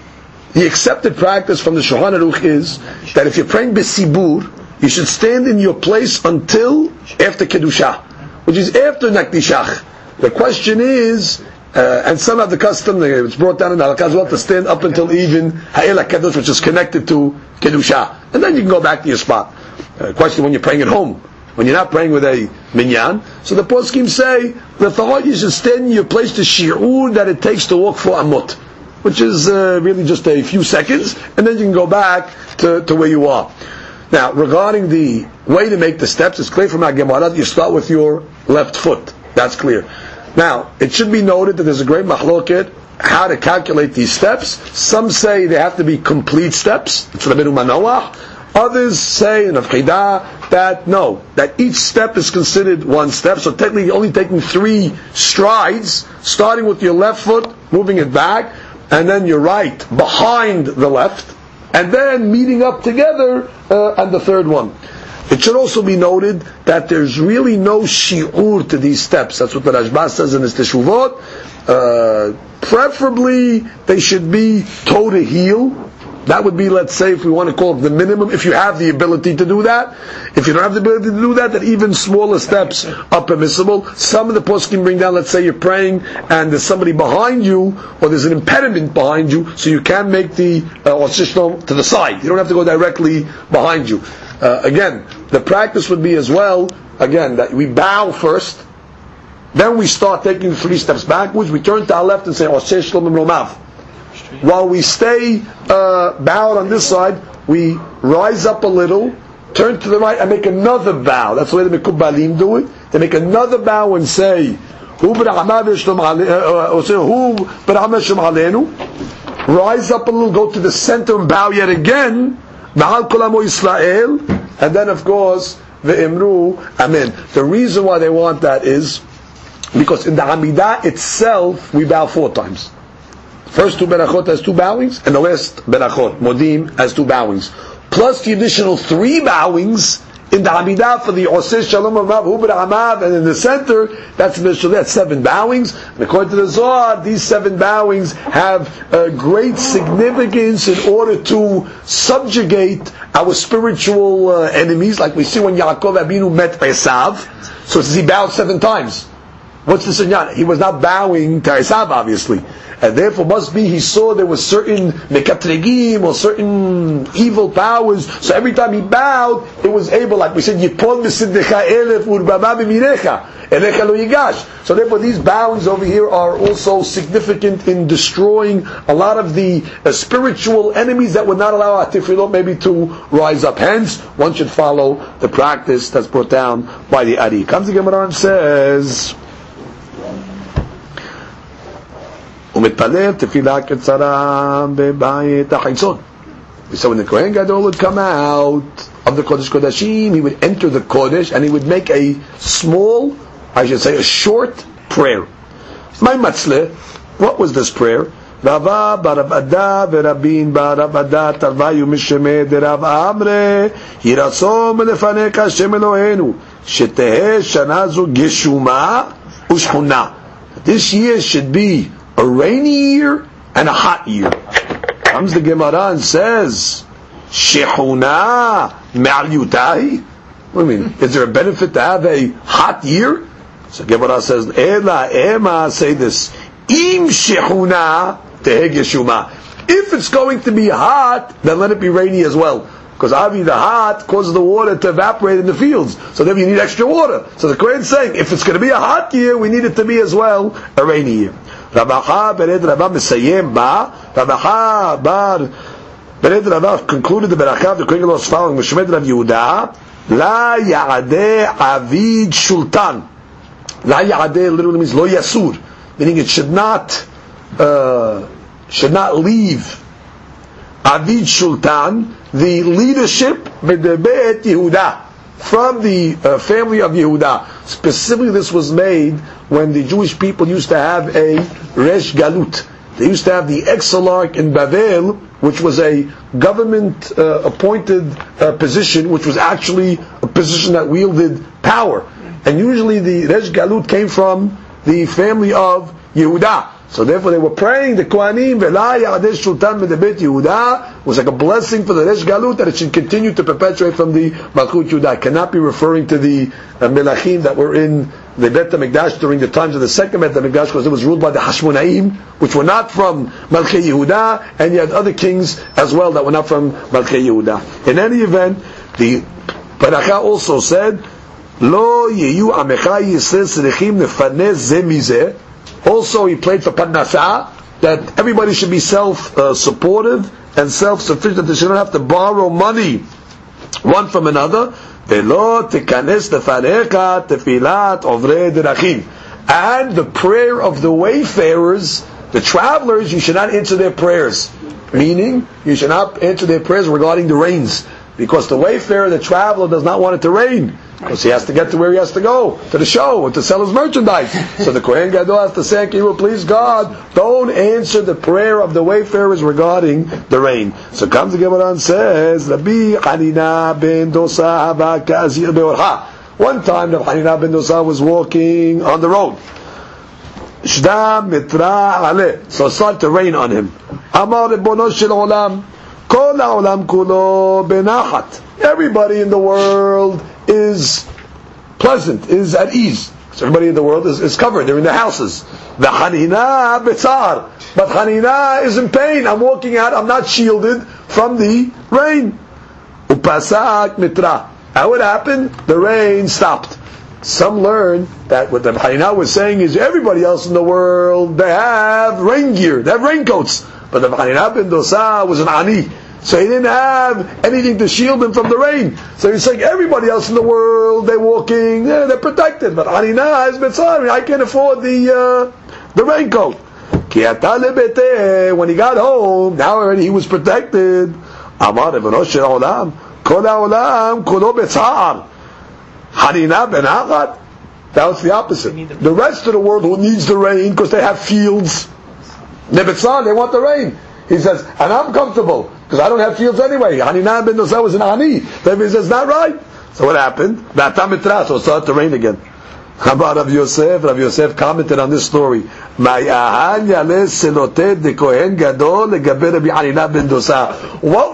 the accepted practice from the Shulchan Aruch is that if you're praying besibur, you should stand in your place until after Kedusha which is after Nakdishach. The question is, uh, and some have the custom, it's brought down in Halakha as well, to stand up until even Ha'el HaKadosh, which is connected to Kedusha. And then you can go back to your spot. Uh, question when you're praying at home, when you're not praying with a minyan. So the poskim say, the thought you should stand in your place to shi'ur that it takes to walk for amut, which is uh, really just a few seconds, and then you can go back to, to where you are. Now, regarding the way to make the steps, it's clear from our Gemara you start with your left foot. That's clear. Now, it should be noted that there's a great mahloket how to calculate these steps. Some say they have to be complete steps. It's the Manoah. Others say in Afkidah that no, that each step is considered one step. So technically, you're only taking three strides, starting with your left foot, moving it back, and then your right behind the left, and then meeting up together uh, on the third one. It should also be noted that there's really no shi'ur to these steps. That's what the Rashba says in his Teshuvot. Uh, preferably, they should be toe to heel, That would be, let's say, if we want to call it the minimum, if you have the ability to do that. If you don't have the ability to do that, then even smaller steps are permissible. Some of the poskim bring down, let's say you're praying and there's somebody behind you, or there's an impediment behind you, so you can make the uh, to the side. You don't have to go directly behind you. Uh, again, the practice would be as well, again, that we bow first, then we start taking three steps backwards, we turn to our left and say, Oseh Shalom Romav. While we stay uh, bowed on this side, we rise up a little, turn to the right, and make another bow. That's the way the Mekubalim do it. They make another bow and say, Hu Rise up a little, go to the center and bow yet again. Israel. And then, of course, the Imru, Amen. The reason why they want that is because in the Amidah itself, we bow four times. First two berachot has two bowings, and the last berachot, modim, has two bowings. Plus the additional three bowings in the Hamidah for the Oseh Shalom Rav Hubr Amav, and in the center, that's the that's seven bowings. And according to the Zohar, these seven bowings have great significance in order to subjugate our spiritual uh, enemies, like we see when Yaakov Abinu met Esav. So it says he bowed seven times. What's the sign? He was not bowing to Esav, obviously and therefore must be he saw there was certain mekatregim or certain evil powers. So every time he bowed, it was able, like we said, yipol misiddecha elef urbama b'mirecha. So therefore these bowings over here are also significant in destroying a lot of the uh, spiritual enemies that would not allow our tefillot maybe to rise up. Hence, one should follow the practice that's brought down by the Ari. Comes the Gemara and says, ומתפלל תפילה קצרה בבית החיצון. So when the Kohen Gadol would come out of the Kodesh Kodashim, he would enter the Kodesh and he would make a small, I should say a short prayer. My matzle, what was this prayer? רבה ברב אדה ורבין ברב אדה תרוויו משמי דרב אמרי יהי רצון מלפניך השם אלוהינו שתהא שנה זו גשומה ושכונה. This year should be a rainy year and a hot year. Comes the Gemara and says, Shehuna Me'al What do you mean? Is there a benefit to have a hot year? So Gemara says, Ela Ema, say this, Im Shehuna Teheg If it's going to be hot, then let it be rainy as well. Because obviously the hot causes the water to evaporate in the fields. So then you need extra water. So the Quran is saying, if it's going to be a hot year, we need it to be as well a rainy year. Ravacha Bered Rava Mesayem Ba, Ravacha Bar Bered Rava concluded the Beracha of the Kohen Gadol following Meshmed Rav Yehuda, La Ya'adeh Avid Shultan. La Ya'adeh literally means Lo Yasur, meaning it should not, uh, should not leave Avid Shultan, the leadership Bedebet Yehuda from the uh, family of Yehuda. Specifically, this was made when the Jewish people used to have a Resh Galut. They used to have the Exilarch in Bavel, which was a government uh, appointed uh, position, which was actually a position that wielded power. And usually the Resh Galut came from the family of Yehuda. So therefore they were praying the Kohanim, Vela Yadesh Sultan Medebet Yehuda, was like a blessing for the Resh Galut that it should continue to perpetuate from the Malchut Yehuda. Cannot be referring to the uh, Melachim that were in the Bet HaMikdash during the times of the second Bet HaMikdash because it was ruled by the Hashmonaim, which were not from Malchei Yehuda, and you had other kings as well that were not from Malchei Yehuda. In any event, the Baracha also said, Lo yeyu amecha yisrael srichim nefaneh ze also, he played for Parnasa, that everybody should be self-supportive and self-sufficient, they shouldn't have to borrow money one from another. And the prayer of the wayfarers, the travelers, you should not answer their prayers. Meaning, you should not answer their prayers regarding the rains. Because the wayfarer, the traveler, does not want it to rain. Because he has to get to where he has to go, to the show, and to sell his merchandise. so the Kohen Gadol has to say, will please God, don't answer the prayer of the wayfarers regarding the rain. So comes the Gemara and says, Rabbi Hanina ben Dosa Kazir One time the Hanina ben Dosa was walking on the road. Shda mitra ale. So start to rain on him. Amar Shel Olam. Kol Olam Kulo Benachat. Everybody in the world is pleasant, is at ease. So everybody in the world is, is covered. They're in their houses. The Hanina betzar. But Hanina is in pain. I'm walking out. I'm not shielded from the rain. Upasak mitra. How would happen? The rain stopped. Some learn that what the Hanina was saying is everybody else in the world, they have rain gear. They have raincoats. But the Hanina bin Dosa was an ani. So he didn't have anything to shield him from the rain. So he's saying everybody else in the world, they're walking, yeah, they're protected. But Hanina has been I can't afford the, uh, the raincoat. When he got home, now already he was protected. Amar Olam, Kol Olam, Kolo Betzar. Hanina Ben. That was the opposite. The rest of the world who needs the rain because they have fields, they want the rain. He says, and I'm comfortable because I don't have fields anyway. Haninan ben Dosa was an Ani. Therefore he says, not right. So what happened? V'atam so it started to rain again. About Rav Yosef? Rav Yosef commented on this story. What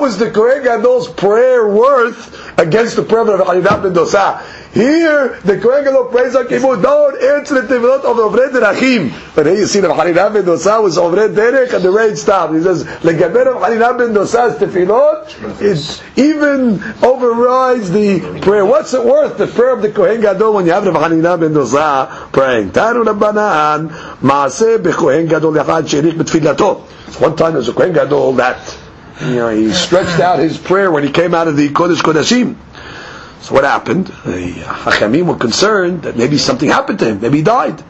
was the Kohen Gadol's prayer worth against the prayer of Hanina ben Dosa? Here, the Kohen Gadol prays on Kippur, don't answer the tefillot of Ovred Derachim. But here you see that Hanina ben Dosa was Ovred Derech and the rain stopped. He says, Legaber of Hanina ben Dosa's tefillot, it even overrides the prayer. What's it worth, the prayer of the Kohen Gadol, when you have Rav Hanina ben Dosa praying? Tanu Rabbanan, Maaseh beKohen Gadol Yachad Sherik betfilato. One time there was a Kohen Gadol that, you know, he stretched out his prayer when he came out of the Kodesh Kodashim. So what happened? The Hachamim were concerned that maybe something happened to him. Maybe he died.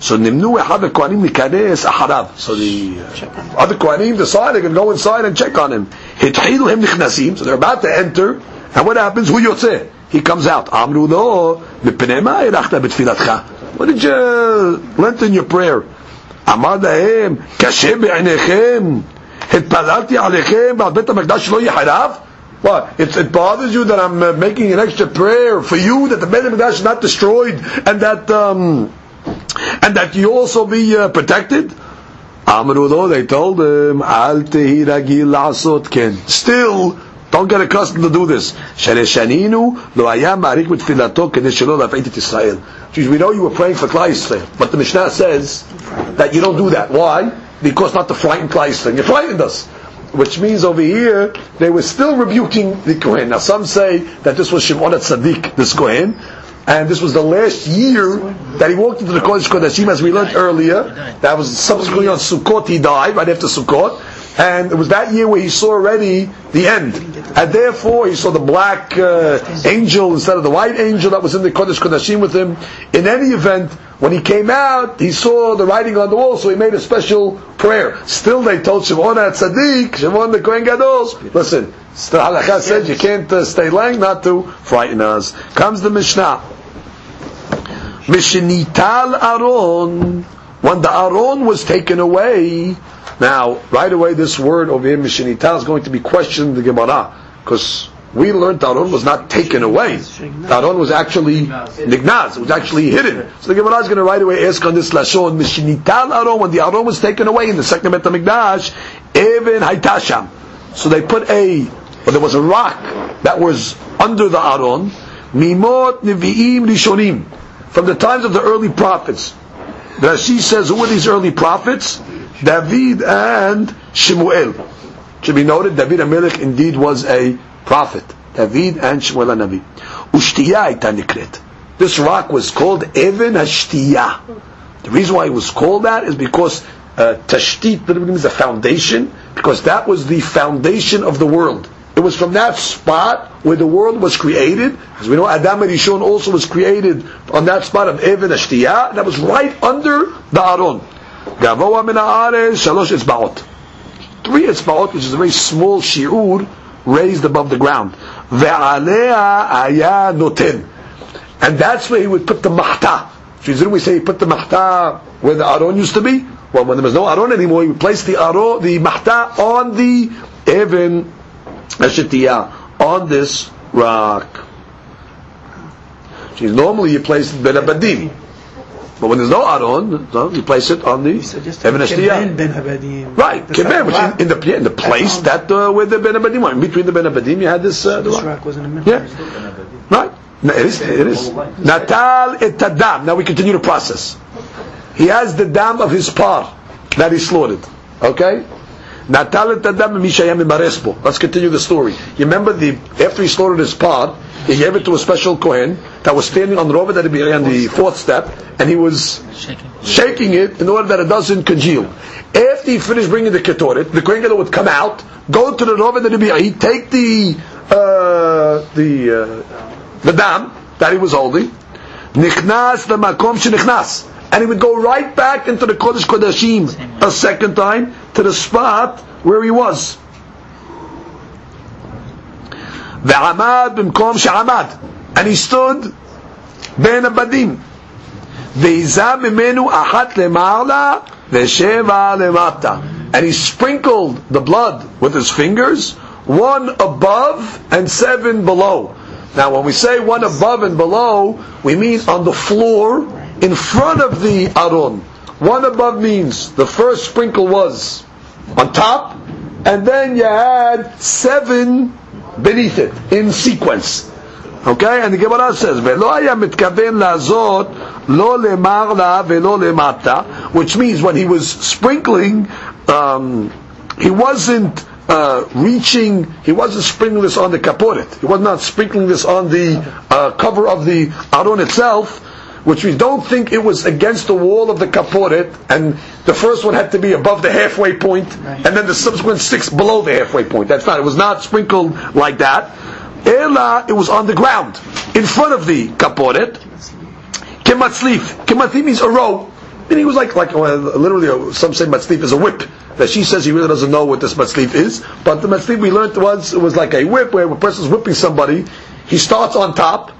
So nimnu ehad kohanim likanes aharav. So the uh, other kohanim decided to go inside and check on him. Hitchilu him nichnasim. So they're about to enter, and what happens? Who yotzeh? He comes out. Amru lo mipenei ma irachta. What did you lengthen your prayer? Amar lahem kashem be'anechem התפללתי עליכם ועל בית המקדש שלא יחרב? What? It's, it bothers you that I'm uh, making an extra prayer for you that the Bet HaMikdash is not destroyed and that um, and that you also be uh, protected? Amru though, they told him, Al tehiragil la'asot ken. Still, don't get accustomed to do this. Shaneshaniinu lo aya marik mitfilato kede shelo lafeit et Yisrael. Jeez, we know you were praying for Klal Israel, but the Mishnah says that you don't do that. Why? Because not to frighten Yisrael. You frightened us which means over here they were still rebuking the Kohen. Now some say that this was Shimon Tzaddik, this Kohen, and this was the last year that he walked into the Kodesh Kodashim, as we learned earlier. That was subsequently on Sukkot, he died, right after Sukkot. And it was that year where he saw already the end. And therefore, he saw the black uh, angel instead of the white angel that was in the Kodesh Kodashim with him. In any event, when he came out, he saw the writing on the wall, so he made a special prayer. Still, they told Shimon at Tzaddik, Shimon the Kohen Gadol, listen, Halakha said you can't uh, stay lying not to frighten us. Comes the Mishnah. Mishinital Aron, when the Aron was taken away, now, right away, this word over here, Mishinital, is going to be questioned in the Gemara, because we learned the Aron was not taken away. The Aron was actually nignaz, it was actually hidden. So the Gemara is going to right away ask on this lashon, Mishinital Aron, when the Aron was taken away in the second Bet HaMikdash, Even Haitasham. So they put a, or there was a rock that was under the Aron, Mimot Nevi'im Rishonim, from the times of the early prophets. Rashi says, who were these early prophets? David and Shemuel. Should be noted, David Amelech indeed was a prophet. David and Shemuel Navi. Ushtiya ita This rock was called Even Hashtiya. The reason why it was called that is because uh, tashtit means a foundation, because that was the foundation of the world. It was from that spot where the world was created. As we know, Adam and Rishon also was created on that spot of Even Hashtiya. That was right under the Aron. Gavoa shalosh. Three etzbaot, which is a very small shiur, raised above the ground. Ve'alea. And that's where he would put the mahta. So didn't we say he put the mahta where the aron used to be? Well, when there was no aron anymore, he would place the aron, the mahta on the even ashetiyah, on this rock. See, normally you place it ben abadim. But when there's no aron, so you place it on the Evan Ashtiyah. Right, Keben, which is in the, in the place that uh, where the Ben Abadim. In between the Ben Abadim, you had this. Uh, This rock wasn't a minhag. Yeah. Right. No, it is. It is. Natal et tadam. Now we continue the process. He has the dam of his par that he slaughtered. Okay. Natal et tadam mishayam marespo. Let's continue the story. You remember the after he slaughtered his par, he gave it to a special kohen that was standing on the rover that on the fourth step, and he was Shaking. shaking it in order that it doesn't congeal. After he finished bringing the ketoret, the kohen would come out, go to the rover that he'd take the uh, the uh, the dam that he was holding, nichnas the makom shenichnas, and he would go right back into the kodesh kodashim a second time to the spot where he was. ועמד במקום שעמד, and he stood בין הבדים. והיזה ממנו אחת למעלה ושבע למטה. And he sprinkled the blood with his fingers, one above and seven below. Now when we say one above and below, we mean on the floor in front of the aron. One above means the first sprinkle was on top, and then you had seven beneath it in sequence. Okay, and the Gemara says, "ולא היה מתכוון לעשות לא למעלה ולא למטה," which means when he was sprinkling, um, he wasn't uh, reaching, he wasn't sprinkling this on the kaporet. He was not sprinkling this on the uh, cover of the aron itself, which means don't think it was against the wall of the kaporet, and the first one had to be above the halfway point, and then the subsequent six below the halfway point. That's not. It was not sprinkled like that. Ela, it was on the ground, in front of the kaporet. Kematzlif. Kematzlif means a row. And he was like, like well, literally, uh, some say matzlif is a whip. That she says he really doesn't know what this matzlif is. But the matzlif we learned was, it was like a whip where a person's whipping somebody. He starts on top,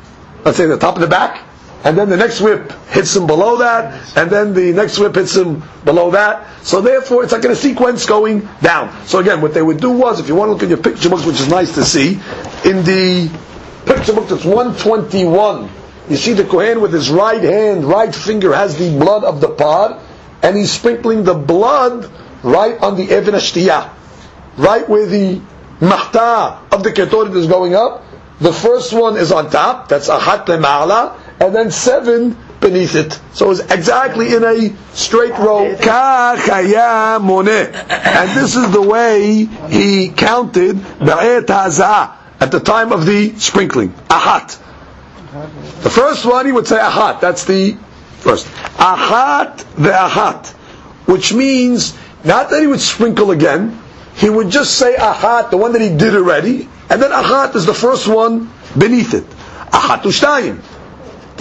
let's say the top of the back, and then the next whip hits him below that, and then the next whip hits him below that. So therefore, it's like in a sequence going down. So again, what they would do was, if you want to look at your picture books, which is nice to see, in the picture book that's 121, you see the Kohen with his right hand, right finger has the blood of the pod, and he's sprinkling the blood right on the Even Ashtiyah, right where the mahta of the Ketoret is going up. The first one is on top, that's Ahat Lema'ala, and then seven beneath it. So it's exactly in a straight row. And this is the way he counted at the time of the sprinkling. Ahat. The first one he would say ahat. That's the first. Ahat ve'ahat. Which means, not that he would sprinkle again, he would just say ahat, the one that he did already, and then ahat is the first one beneath it. Ahat ushtayim.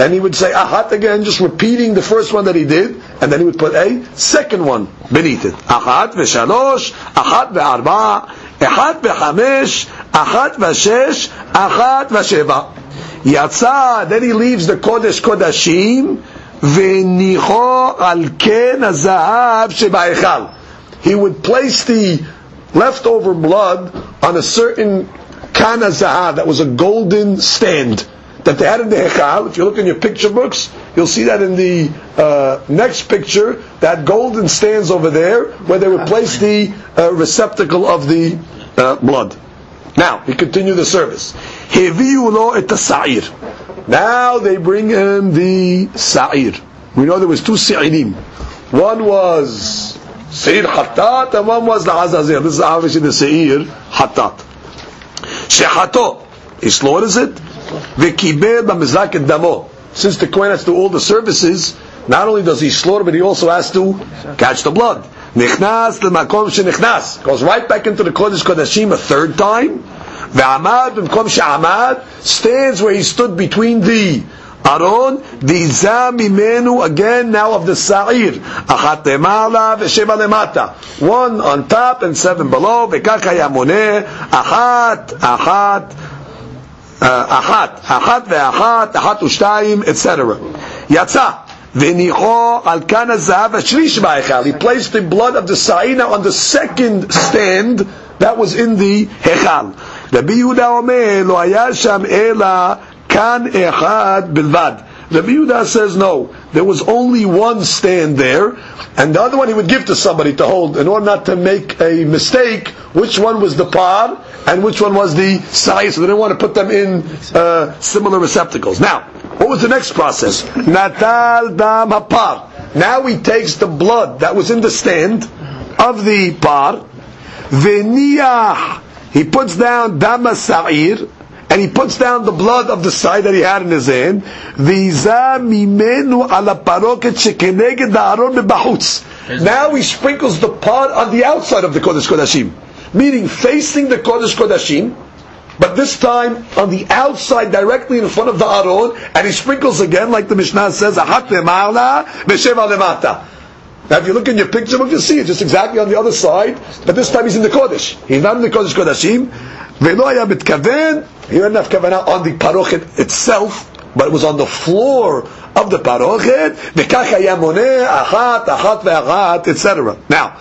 Then he would say ahat again, just repeating the first one that he did, and then he would put a second one beneath it. Ahat ve'shalosh, ahat ve'arba, ahat ve'chamesh, ahat ve'shesh, ahat ve'sheva. Yatsa, then he leaves the Kodesh Kodashim, v'nicho al ken hazahav sheba'echal. He would place the leftover blood on a certain kan hazahav that was a golden stand that they had in the Hechal. If you look in your picture books, you'll see that in the uh, next picture, that golden stands over there, where they would place the uh, receptacle of the uh, blood. Now, we continue the service. Sa'ir. Now they bring him the sa'ir. We know there was two sa'irim. One was Seir Hatat, and one was the Azazel. This is obviously the Seir Hatat. Shechato. He slaughters it. Since the Kohen has to do all the services, not only does he slaughter, but he also has to catch the blood. Nichnas l'makom shenichnas. Goes right back into the Kodesh Kodashim a third time. Ve'amad b'mkom she'amad. Stands where he stood between the Aron, Diza mimenu, again now of the Sa'ir. Achat lemala v'sheva lemata. One on top and seven below. V'kach hayamoneh. Achat, achat, אחת, אחת ואחת, אחת ושתיים, etc. יצא, וניחו על כאן הזהב השליש בהיכל. He placed the blood of the Sa'ina on the second stand that was in the היכל. רבי יהודה אומר, לא היה שם אלא כאן אחד בלבד. Rabbi Yehuda says no. there was only one stand there, and the other one he would give to somebody to hold in order not to make a mistake which one was the par and which one was the sa'ir. So they didn't want to put them in uh, similar receptacles. Now, what was the next process? Natal dam par. Now he takes the blood that was in the stand of the par, veniyah. He puts down dam sa'ir, and he puts down the blood of the sa'ir that he had in his hand. Now he sprinkles the pot on the outside of the Kodesh Kodashim, meaning facing the Kodesh Kodashim, but this time on the outside, directly in front of the Aron, and he sprinkles again, like the Mishnah says, Now if you look in your picture, you can see it just exactly on the other side, but this time he's in the Kodesh. He's not in the Kodesh Kodashim. He didn't kavanah on the parochet itself, but it was on the floor of the parochet. V'kach yamoneh, achat, achat ve'achat, etc. Now,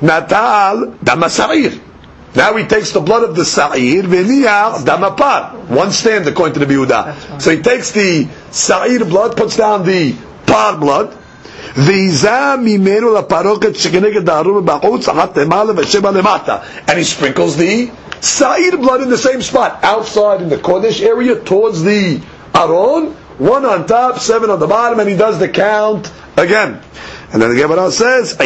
natal damasarir. Now he takes the blood of the sa'ir, v'niyach damapar. One stand according to the Biuda. So he takes the sa'ir blood, puts down the par blood, and he sprinkles the Sa'ir blood in the same spot, outside in the Kodesh area, towards the Aron, one on top, seven on the bottom, and he does the count again. And then the Gemara says,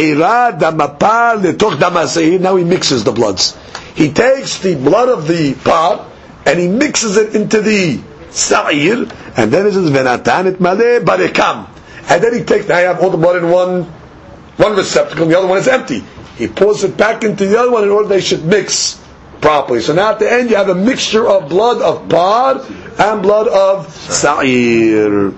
Now he mixes the bloods. He takes the blood of the pot and he mixes it into the sa'ir, and then he says, Venatan it male. And then he takes, now you have all the blood in one, one receptacle, and the other one is empty. He pours it back into the other one in order they should mix properly. So now at the end you have a mixture of blood of par and blood of sa'ir.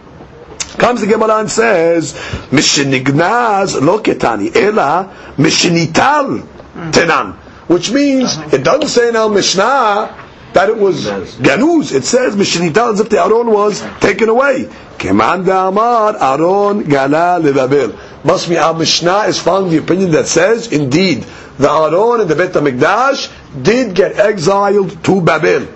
Comes the Gemara and says, Mishinignaz lo ketani, ela mishinital tenan. Which means, it doesn't say our Mishnah that it was ganuz. It says mishinital as if the Aron was taken away. Keman Amar Aron gala lebabel. Must be our Mishnah is following the opinion that says, indeed, the Aron and the Bet HaMikdash did get exiled to Babel.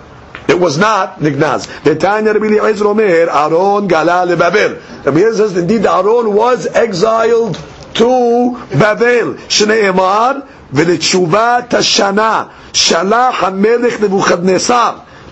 It was not Nignaz. The Tanya Rabbi Eliezer Omer, Aron Gala Babel. Rabbi Eliezer says, indeed, Aron was exiled to Babel, שנאמר, ולתשובת השנה שלח המלך נבוכדנצר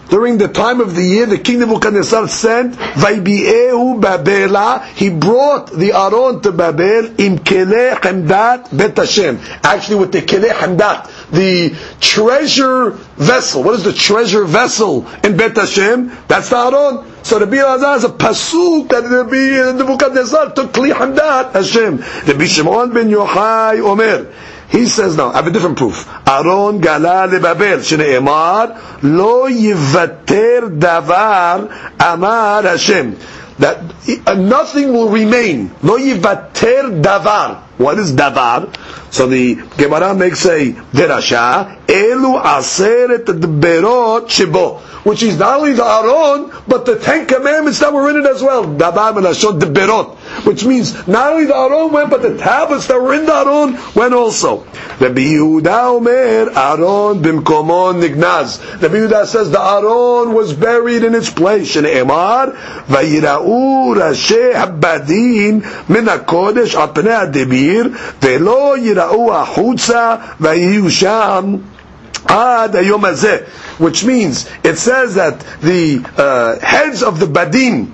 during the time of the year, the king Nebuchadnezzar sent Vaibiehu Babela. He brought the Aron to Babel in Kele Hamdat Bet Hashem. Actually, with the Kele Hamdat, the treasure vessel. What is the treasure vessel in Bet Hashem? That's the Aron. So the Azar is a pasuk that the Nebuchadnezzar took Kli Hamdat Hashem. The Bishimon ben Yochai Omer. He says no. I have a different proof. Aron gala lebabel shneemar lo yivater davar amar Hashem. That uh, nothing will remain. Lo yivater davar. What is davar? So the Gemara makes a derasha. Elu aseret berot shibo which is not only the Aron, but the Ten Commandments that were in it as well. Dabar Melashot the Berot, which means not only the Aron went, but the tablets that were in the Aron went also. Rabbi Yehuda Omer, Aron bimkomon nignaz. Rabbi Yehuda says the Aron was buried in its place. In Emar, vayirau rashi habadim min hakodesh al pnei yirau achutza vayiyu sham ad hayom hazeh which means it says that the uh, heads of the Badim,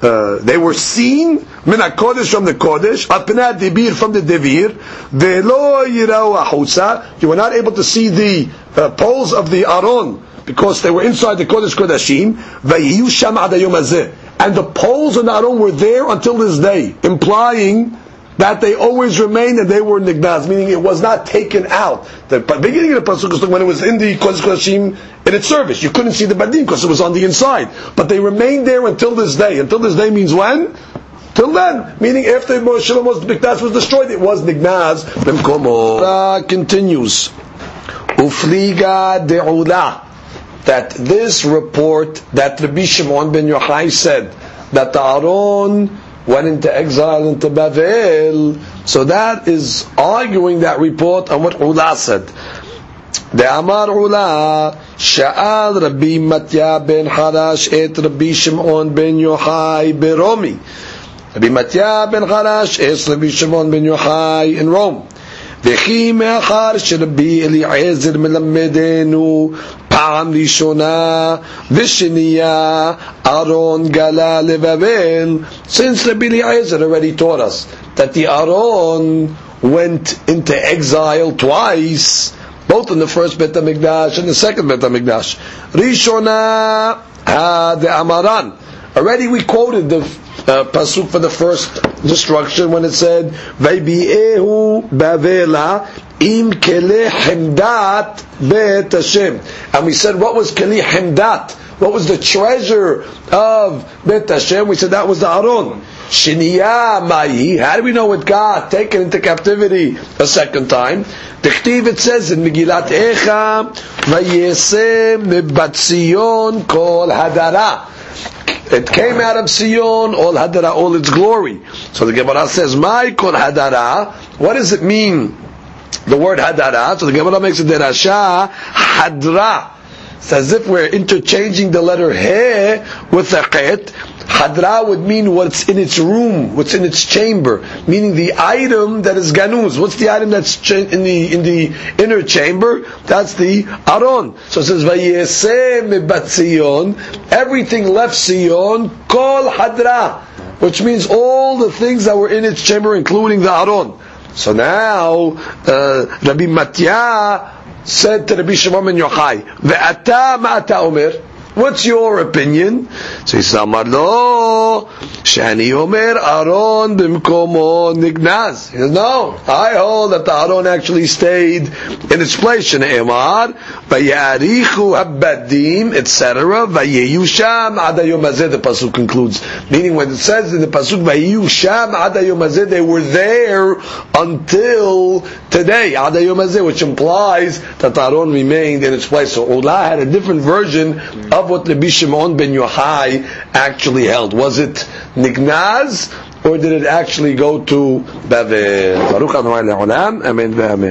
uh, they were seen min kodesh from the kodesh, apnat debir from the devir, velo yirau ahusa. You were not able to see the uh, poles of the aron because they were inside the kodesh kodashim. Vayiyu sham And the poles of the aron were there until this day, implying that they always remained and they were nignaz, meaning it was not taken out. The beginning of the pasuk is when it was in the kodesh kodashim in its service. You couldn't see the badim because it was on the inside, but they remained there until this day. Until this day means when? Till then, meaning after Moshe was Mikdash was destroyed, it was nignaz. Uh, continues. Ufliga de'ula. That this report that Rabbi Shimon ben Yochai said that the Aron went into exile into Babel. So that is arguing that report on what Ula said. The Amar Ula Sha'al Rabbi Matya ben Charash et Rabbi Shimon ben Yochai beromi. Rabbi Matya ben Charash asked Rabbi Shimon ben Yochai in Rome. Since Rabbi Eliezer already taught us that the Aron went into exile twice, both in the first Bet HaMikdash and the second Bet HaMikdash. Rishona had the Amaran. Already we quoted the uh, pasuk for the first destruction when it said "Vaybi'ehu bavela im kele hemdat bet Hashem," and we said what was keli hemdat? What was the treasure of bet Hashem? We said that was the Aron. Shiniya Mayi. How do we know it got taken into captivity a second time? The Ktiv it says in Megillat Echa, Vayesem Mebatzion Kol Hadara. It came out of Sion, all Hadara, all its glory. So the Gemara says, "My kol Hadara." What does it mean? The word Hadara. So the Gemara makes it derasha Hadra. It's as if we're interchanging the letter He with the Chet. Hadra would mean what's in its room, what's in its chamber, meaning the item that is ganuz. What's the item that's in the in the inner chamber? That's the aron. So it says vayesem Everything left Sion, kol hadra, which means all the things that were in its chamber, including the aron. So now uh, Rabbi Matya said to Rabbi Shimon ben Yochai, "Ve'ata ma'ata omer." What's your opinion? So he said, Lo, Shani Omer Aron bimkomo nignaz. He says, no, I hold that the Aron actually stayed in its place. Shne'emar, vayarichu habadim, etc. Vayeyusham adayom hazeh, the Pasuk concludes. Meaning when it says in the Pasuk, Vayeyusham adayom hazeh, they were there until today, adayom hazeh, which implies that the Aron remained in its place. So Ula had a different version of what Rabbi Shimon ben Yochai actually held. Was it Nignaz or did it actually go to Bavel? Baruch Adonai Le'olam. Amen ve'amen.